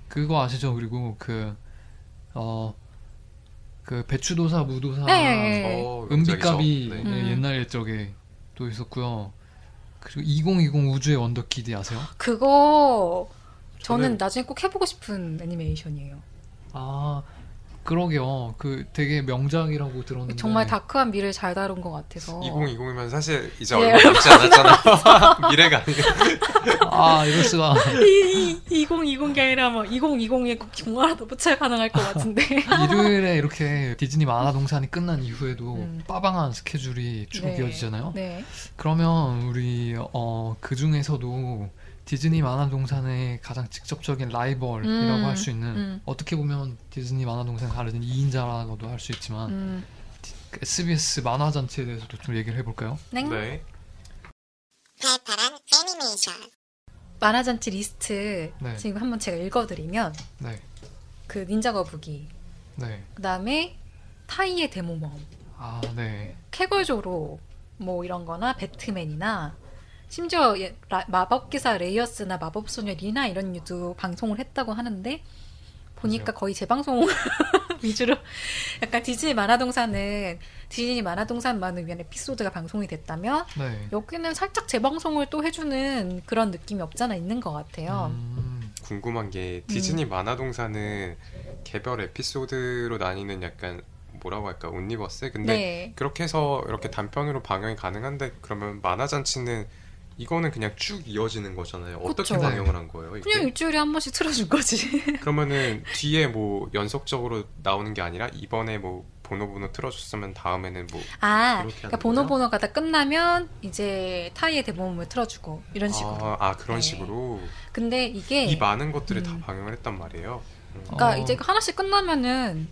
그거 아시죠 그리고 그 어, 그 배추도사 무도사 네. 어, 은비까비 네. 네, 음. 옛날 옛적에 또 있었고요 그리고 2020 우주의 원더키드 아세요? 그거 저는 저는- 나중에 꼭 해보고 싶은 애니메이션이에요. 아 그러게요. 그 되게 명작이라고 들었는데 정말 다크한 미를 잘 다룬 것 같아서. 2020이면 사실 이제 예. 얼마 남지 않았잖아요. (laughs) 미래가. 아 이럴 수가. 이, 이, 2020이 아니라 뭐 2020에 꼭 동화라도 포착 가능할 것 같은데. (laughs) 일요일에 이렇게 디즈니 만화 동산이 끝난 이후에도 음. 빠방한 스케줄이 쭉 네. 이어지잖아요. 네. 그러면 우리 어, 그 중에서도 디즈니 만화동산의 가장 직접적인 라이벌이라고 음, 할수 있는 음. 어떻게 보면 디즈니 만화동산 가르는 2인자라고도 할 수 있지만 음. 그 SBS 만화잔치에 대해서도 좀 얘기를 해볼까요? 땡. 네. 발팔한 애니메이션 만화잔치 리스트 네. 지금 한번 제가 읽어드리면 네, 그 닌자 거북이, 네. 그 다음에 타이의 대모험, 아, 네. 쾌걸조로 뭐 이런 거나 배트맨이나 심지어 예- 라- 마법기사 레이어스나 마법소녀 리나 이런 류도 방송을 했다고 하는데 보니까. 거의 재방송 (laughs) 위주로 약간 디즈니 만화동산은 디즈니 만화동산만을 위한 에피소드가 방송이 됐다면 네. 여기는 살짝 재방송을 또 해주는 그런 느낌이 없잖아 있는 것 같아요. 음, 궁금한 게 디즈니 만화동산은 개별 에피소드로 나뉘는 약간 뭐라고 할까 온니버스? 근데 네. 그렇게 해서 이렇게 단편으로 방영이 가능한데 그러면 만화잔치는 이거는 그냥 쭉 이어지는 거잖아요. 어떻게 그쵸. 방영을 한 거예요? 이게? 그냥 일주일에 한 번씩 틀어준 거지. (laughs) 그러면은 뒤에 뭐 연속적으로 나오는 게 아니라 이번에 뭐 보노보노 틀어줬으면 다음에는 뭐 아, 그러니까 하는 보노 거죠? 보노가 다 끝나면 이제 타이의 대본을 틀어주고 이런 식으로. 아, 아, 그런 네. 식으로 근데 이게 이 많은 것들을 다 음. 방영을 했단 말이에요. 음. 그러니까 어. 이제 하나씩 끝나면은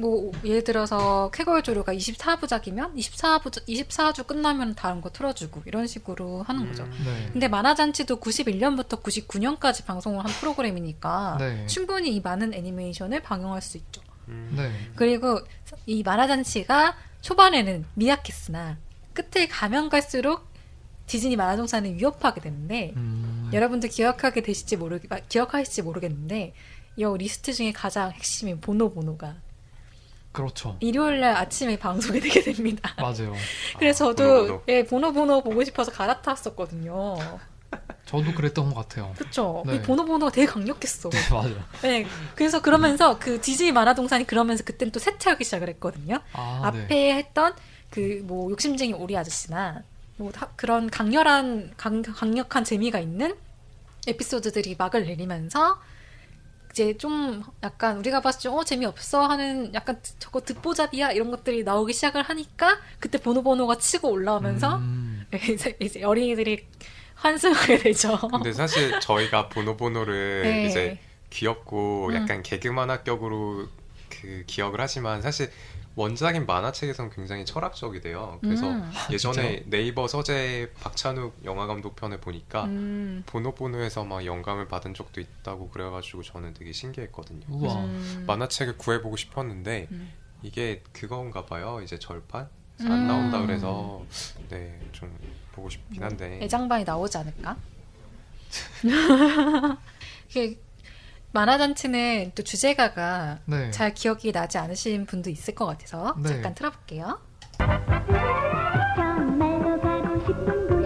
뭐 예를 들어서 쾌걸 조류가 24부작이면 24부 24주 끝나면 다른 거 틀어주고 이런 식으로 하는 거죠. 음. 네. 근데 만화잔치도 91년부터 99년까지 방송을 한 프로그램이니까 네. 충분히 이 많은 애니메이션을 방영할 수 있죠. 음. 네. 그리고 이 만화잔치가 초반에는 미약했으나 끝에 가면 갈수록 디즈니 만화동산을 위협하게 되는데 음, 여러분들 기억하게 되실지 모르 기억하실지 모르겠는데 이 리스트 중에 가장 핵심인 보노보노가 그렇죠. 일요일 날 아침에 방송이 되게 됩니다. (laughs) 맞아요. (laughs) 그래서 아, 저도 보노보노. 예, 보노보노 보고 싶어서 갈아탔었거든요. 저도 그랬던 것 같아요. 그쵸? 네. 이 보노보노가 되게 강력했어. 네, (laughs) 맞아요. 네, 그래서 그러면서 그 디즈니 만화 동산이 그러면서 그때는 또 세차하기 시작을 했거든요. 아, 앞에 네. 했던 그 뭐 욕심쟁이 오리 아저씨나 뭐 다- 그런 강렬한 강, 강력한 재미가 있는 에피소드들이 막을 내리면서 이제 좀 약간 우리가 봤을 때어 재미없어 하는 약간 저거 듣보잡이야 이런 것들이 나오기 시작을 하니까 그때 보노보노가 치고 올라오면서 음, (laughs) 이제, 이제 어린이들이 환승하게 되죠. 근데 사실 저희가 보노보노를 (laughs) 네. 이제 귀엽고 음. 약간 개그 만화격으로 그 기억을 하지만 사실 원작인 만화책에서는 굉장히 철학적이돼요. 그래서 음. 예전에 네이버 서재 박찬욱 영화 감독 편을 보니까 음. 보노보노에서 막 영감을 받은 적도 있다고 그래가지고 저는 되게 신기했거든요. 우와. 음. 만화책을 구해보고 싶었는데 음. 이게 그건가 봐요. 이제 절판 안 음. 나온다 그래서 네 좀 보고 싶긴 한데 애장반이 나오지 않을까? (laughs) 만화잔치는 또 주제가가 네. 잘 기억이 나지 않으신 분도 있을 것 같아서 네. 잠깐 틀어볼게요. 정말로 가고 싶은 곳이에요.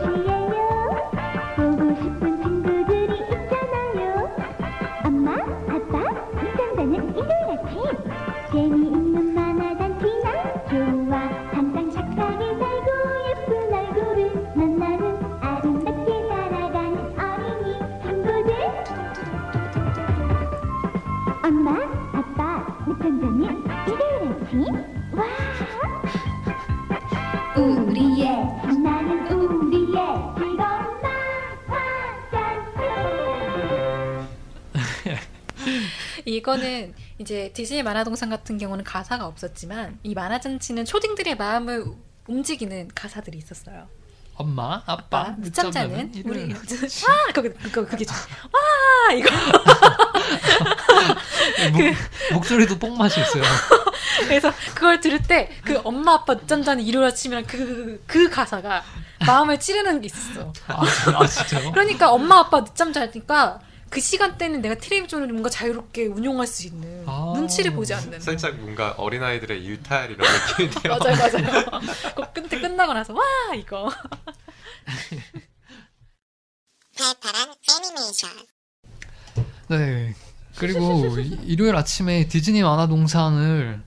이거는 이제 디즈니 만화동산 같은 경우는 가사가 없었지만 이 만화잔치는 초딩들의 마음을 움직이는 가사들이 있었어요. 엄마, 아빠, 아빠, 늦잠 자는 우리 (laughs) 일요일. 아 그거 그거 그게 좀- 와 이거 목, 목소리도 뽕맛이 있어요. (laughs) 그래서 그걸 들을 때 그 엄마 아빠 늦잠 자는 일요일 아침이랑 그, 그 가사가 마음을 찌르는 게 있었어. 아, 아 진짜요? 그러니까 엄마 아빠 늦잠 자니까 그 시간대는 내가 텔레비전을 뭔가 자유롭게 운용할 수 있는 아. 눈치를 보지 않는. 살짝 뭔가 어린아이들의 일탈 이런 (laughs) 느낌이 돼요. 맞아요, 맞아요. 그 끝에 끝나고 나서 와 이거. (laughs) 팔팔한 애니메이션 네. 그리고 이- 일요일 아침에 디즈니 만화 동산을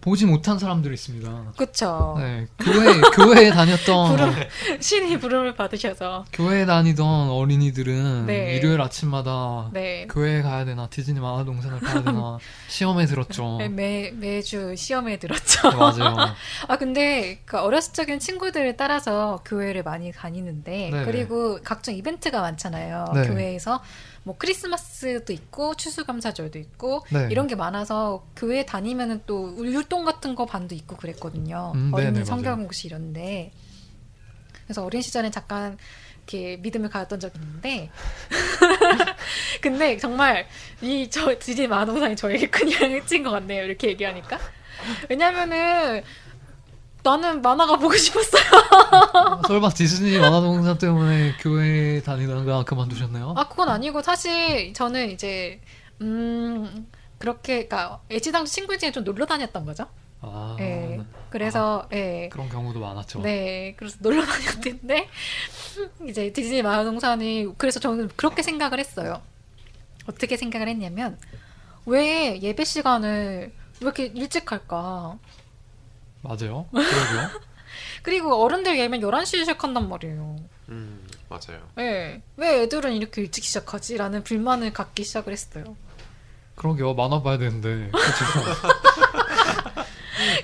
보지 못한 사람들이 있습니다. 그쵸. 네, 교회 교회에 다녔던 (laughs) 부름 신이 부름을 받으셔서 교회에 다니던 어린이들은 네. 일요일 아침마다 네. 교회에 가야 되나 디즈니 만화동산을 가야 되나 (laughs) 시험에 들었죠. 매, 매 매주 시험에 들었죠. 네, 맞아요. (laughs) 아 근데 그 어렸을 적엔 친구들을 따라서 교회를 많이 다니는데 네. 그리고 각종 이벤트가 많잖아요. 네. 교회에서 뭐 크리스마스도 있고 추수감사절도 있고 네. 이런 게 많아서 교회 다니면은 또 율동 같은 거 반도 있고 그랬거든요. 음, 어린이 네네, 성경공시 이런데 그래서 어린 시절에 잠깐 이렇게 믿음을 가졌던 적이 있는데 (laughs) 근데 정말 이저 디즈니 만화동산이 저에게 큰 영향을 미친 것 같네요. 이렇게 얘기하니까 왜냐면은 나는 만화가 보고 싶었어요. 설마 디즈니 만화 동산 때문에 교회 다니다가 그만두셨나요? 아 그건 아니고 사실 저는 이제 음 그렇게 그러니까 애지당초 친구 중에 좀 놀러 다녔던 거죠. 아, 예. 그래서 예. 그런 경우도 많았죠. 네, 그래서 놀러 다녔는데 이제 디즈니 만화동산이 그래서 저는 그렇게 생각을 했어요. 어떻게 생각을 했냐면 왜 예배 시간을 왜 이렇게 일찍 할까? 맞아요. 그러게요. (laughs) 그리고 어른들 예배는 11시에 시작한단 말이에요. 음, 맞아요. 예. 왜 애들은 이렇게 일찍 시작하지? 라는 불만을 갖기 시작을 했어요. 그러게요. 만화 봐야 되는데. (laughs)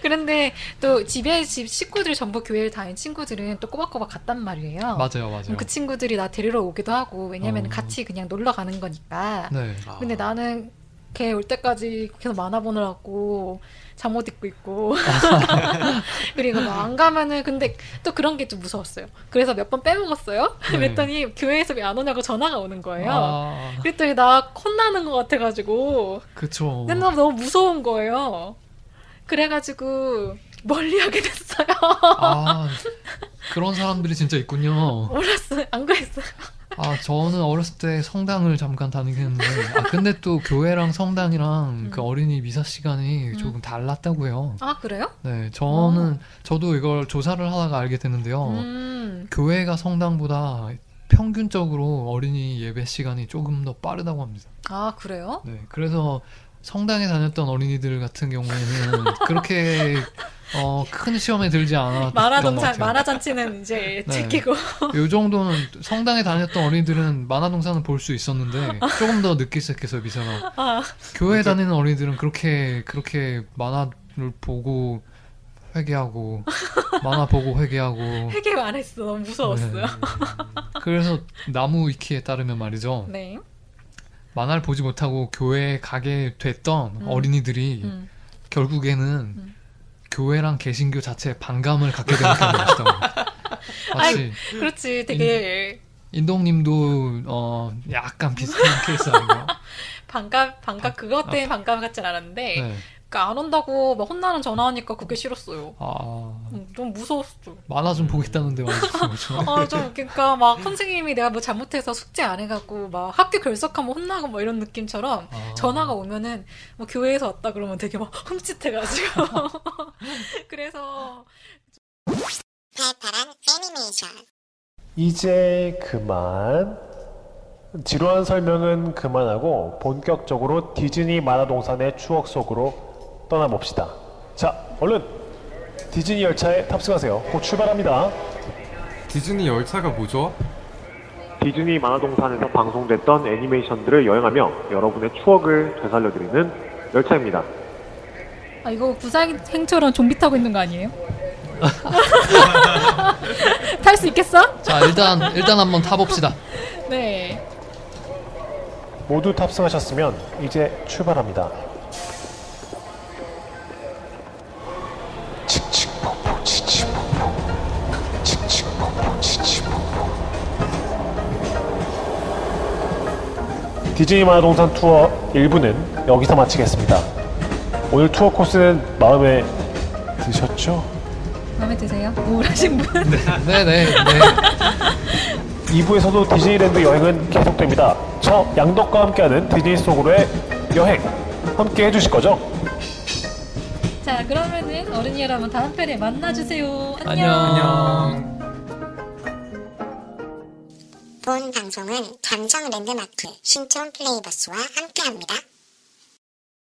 그런데 또 집에 집 식구들이 전부 교회를 다닌 친구들은 또 꼬박꼬박 갔단 말이에요. 맞아요, 맞아요. 그 친구들이 나 데리러 오기도 하고 왜냐면 어. 같이 그냥 놀러 가는 거니까. 네. 아, 근데 나는 걔 올 때까지 계속 만화 보느라고 잠옷 입고 있고 (laughs) 그리고 막 안 가면은 근데 또 그런 게 좀 무서웠어요. 그래서 몇 번 빼먹었어요. 네. (laughs) 그랬더니 교회에서 왜 안 오냐고 전화가 오는 거예요. 아, 그랬더니 나 혼나는 것 같아가지고 그쵸. 근데 나 너무 무서운 거예요. 그래가지고 멀리하게 됐어요. 아, 그런 사람들이 진짜 있군요. 몰랐어요. 안 그랬어요. 아, 저는 어렸을 때 성당을 잠깐 다니겠는데, 아, 근데 또 교회랑 성당이랑 그 어린이 미사 시간이 음. 조금 달랐다고 해요. 아 그래요? 네, 저는, 저도 이걸 조사를 하다가 알게 됐는데요. 음. 교회가 성당보다 평균적으로 어린이 예배 시간이 조금 더 빠르다고 합니다. 아 그래요? 네, 그래서 성당에 다녔던 어린이들 같은 경우에는 그렇게 어, 큰 시험에 들지 않았던 것 만화동산 같아요. 만화잔치는 이제 네. 지키고 요 정도는 성당에 다녔던 어린이들은 만화동산을 볼 수 있었는데 조금 더 늦게 시작해서 미사가 아, 교회 다니는 어린이들은 그렇게 그렇게 만화를 보고 회개하고 만화 보고 회개하고 (laughs) 회개 안 했어. 너무 무서웠어요. 네. 그래서 나무 위키에 따르면 말이죠 네. 만화를 보지 못하고 교회에 가게 됐던 음. 어린이들이 음. 결국에는 음. 교회랑 개신교 자체에 반감을 갖게 되는 경우가 있다고 마치 그렇지. 되게 인 동님도 어 약간 비슷한 케이스 아닌가요? (laughs) 반감 반감 그것 때문에 반감 같진 않았는데 네. 그러니까 안 온다고 막 혼나는 전화하니까 그게 싫었어요. 아 음, 좀 무서웠어. 만화 좀 보겠다는데 말이죠. 아, 좀, 그러니까 막 선생님이 내가 뭐 잘못해서 숙제 안 해갖고 막 학교 결석하면 혼나고 뭐 이런 느낌처럼 아. 전화가 오면은 뭐 교회에서 왔다 그러면 되게 막 흠칫해가지고. (laughs) 그래서 발팔한 애니메이션 이제 그만 지루한 설명은 그만하고 본격적으로 디즈니 만화동산의 추억 속으로 떠나봅시다. 자, 얼른 디즈니 열차에 탑승하세요. 곧 출발합니다. 디즈니 열차가 뭐죠? 디즈니 만화동산에서 방송됐던 애니메이션들을 여행하며 여러분의 추억을 되살려드리는 열차입니다. 아 이거 구사행처럼 좀비 타고 있는 거 아니에요? (laughs) 탈 수 있겠어? 자 일단 일단 한번 타봅시다. 네. 모두 탑승하셨으면 이제 출발합니다. 칙칙폭폭 칙칙폭폭 칙칙폭폭 칙칙폭폭 디즈니 만화동산 투어 1부는 여기서 마치겠습니다. 오늘 투어 코스는 마음에 드셨죠? 마음에 드세요? 우울하신 분? 네네 네. (laughs) 2부에서도 디즈니랜드 여행은 계속됩니다. 저 양덕과 함께하는 디즈니 속으로의 여행 함께 해주실 거죠? 자 그러면은 어른이 여러분 다음 편에 만나주세요. 안녕. 본 방송은 감정 랜드마크 신촌 플레이버스와 함께합니다.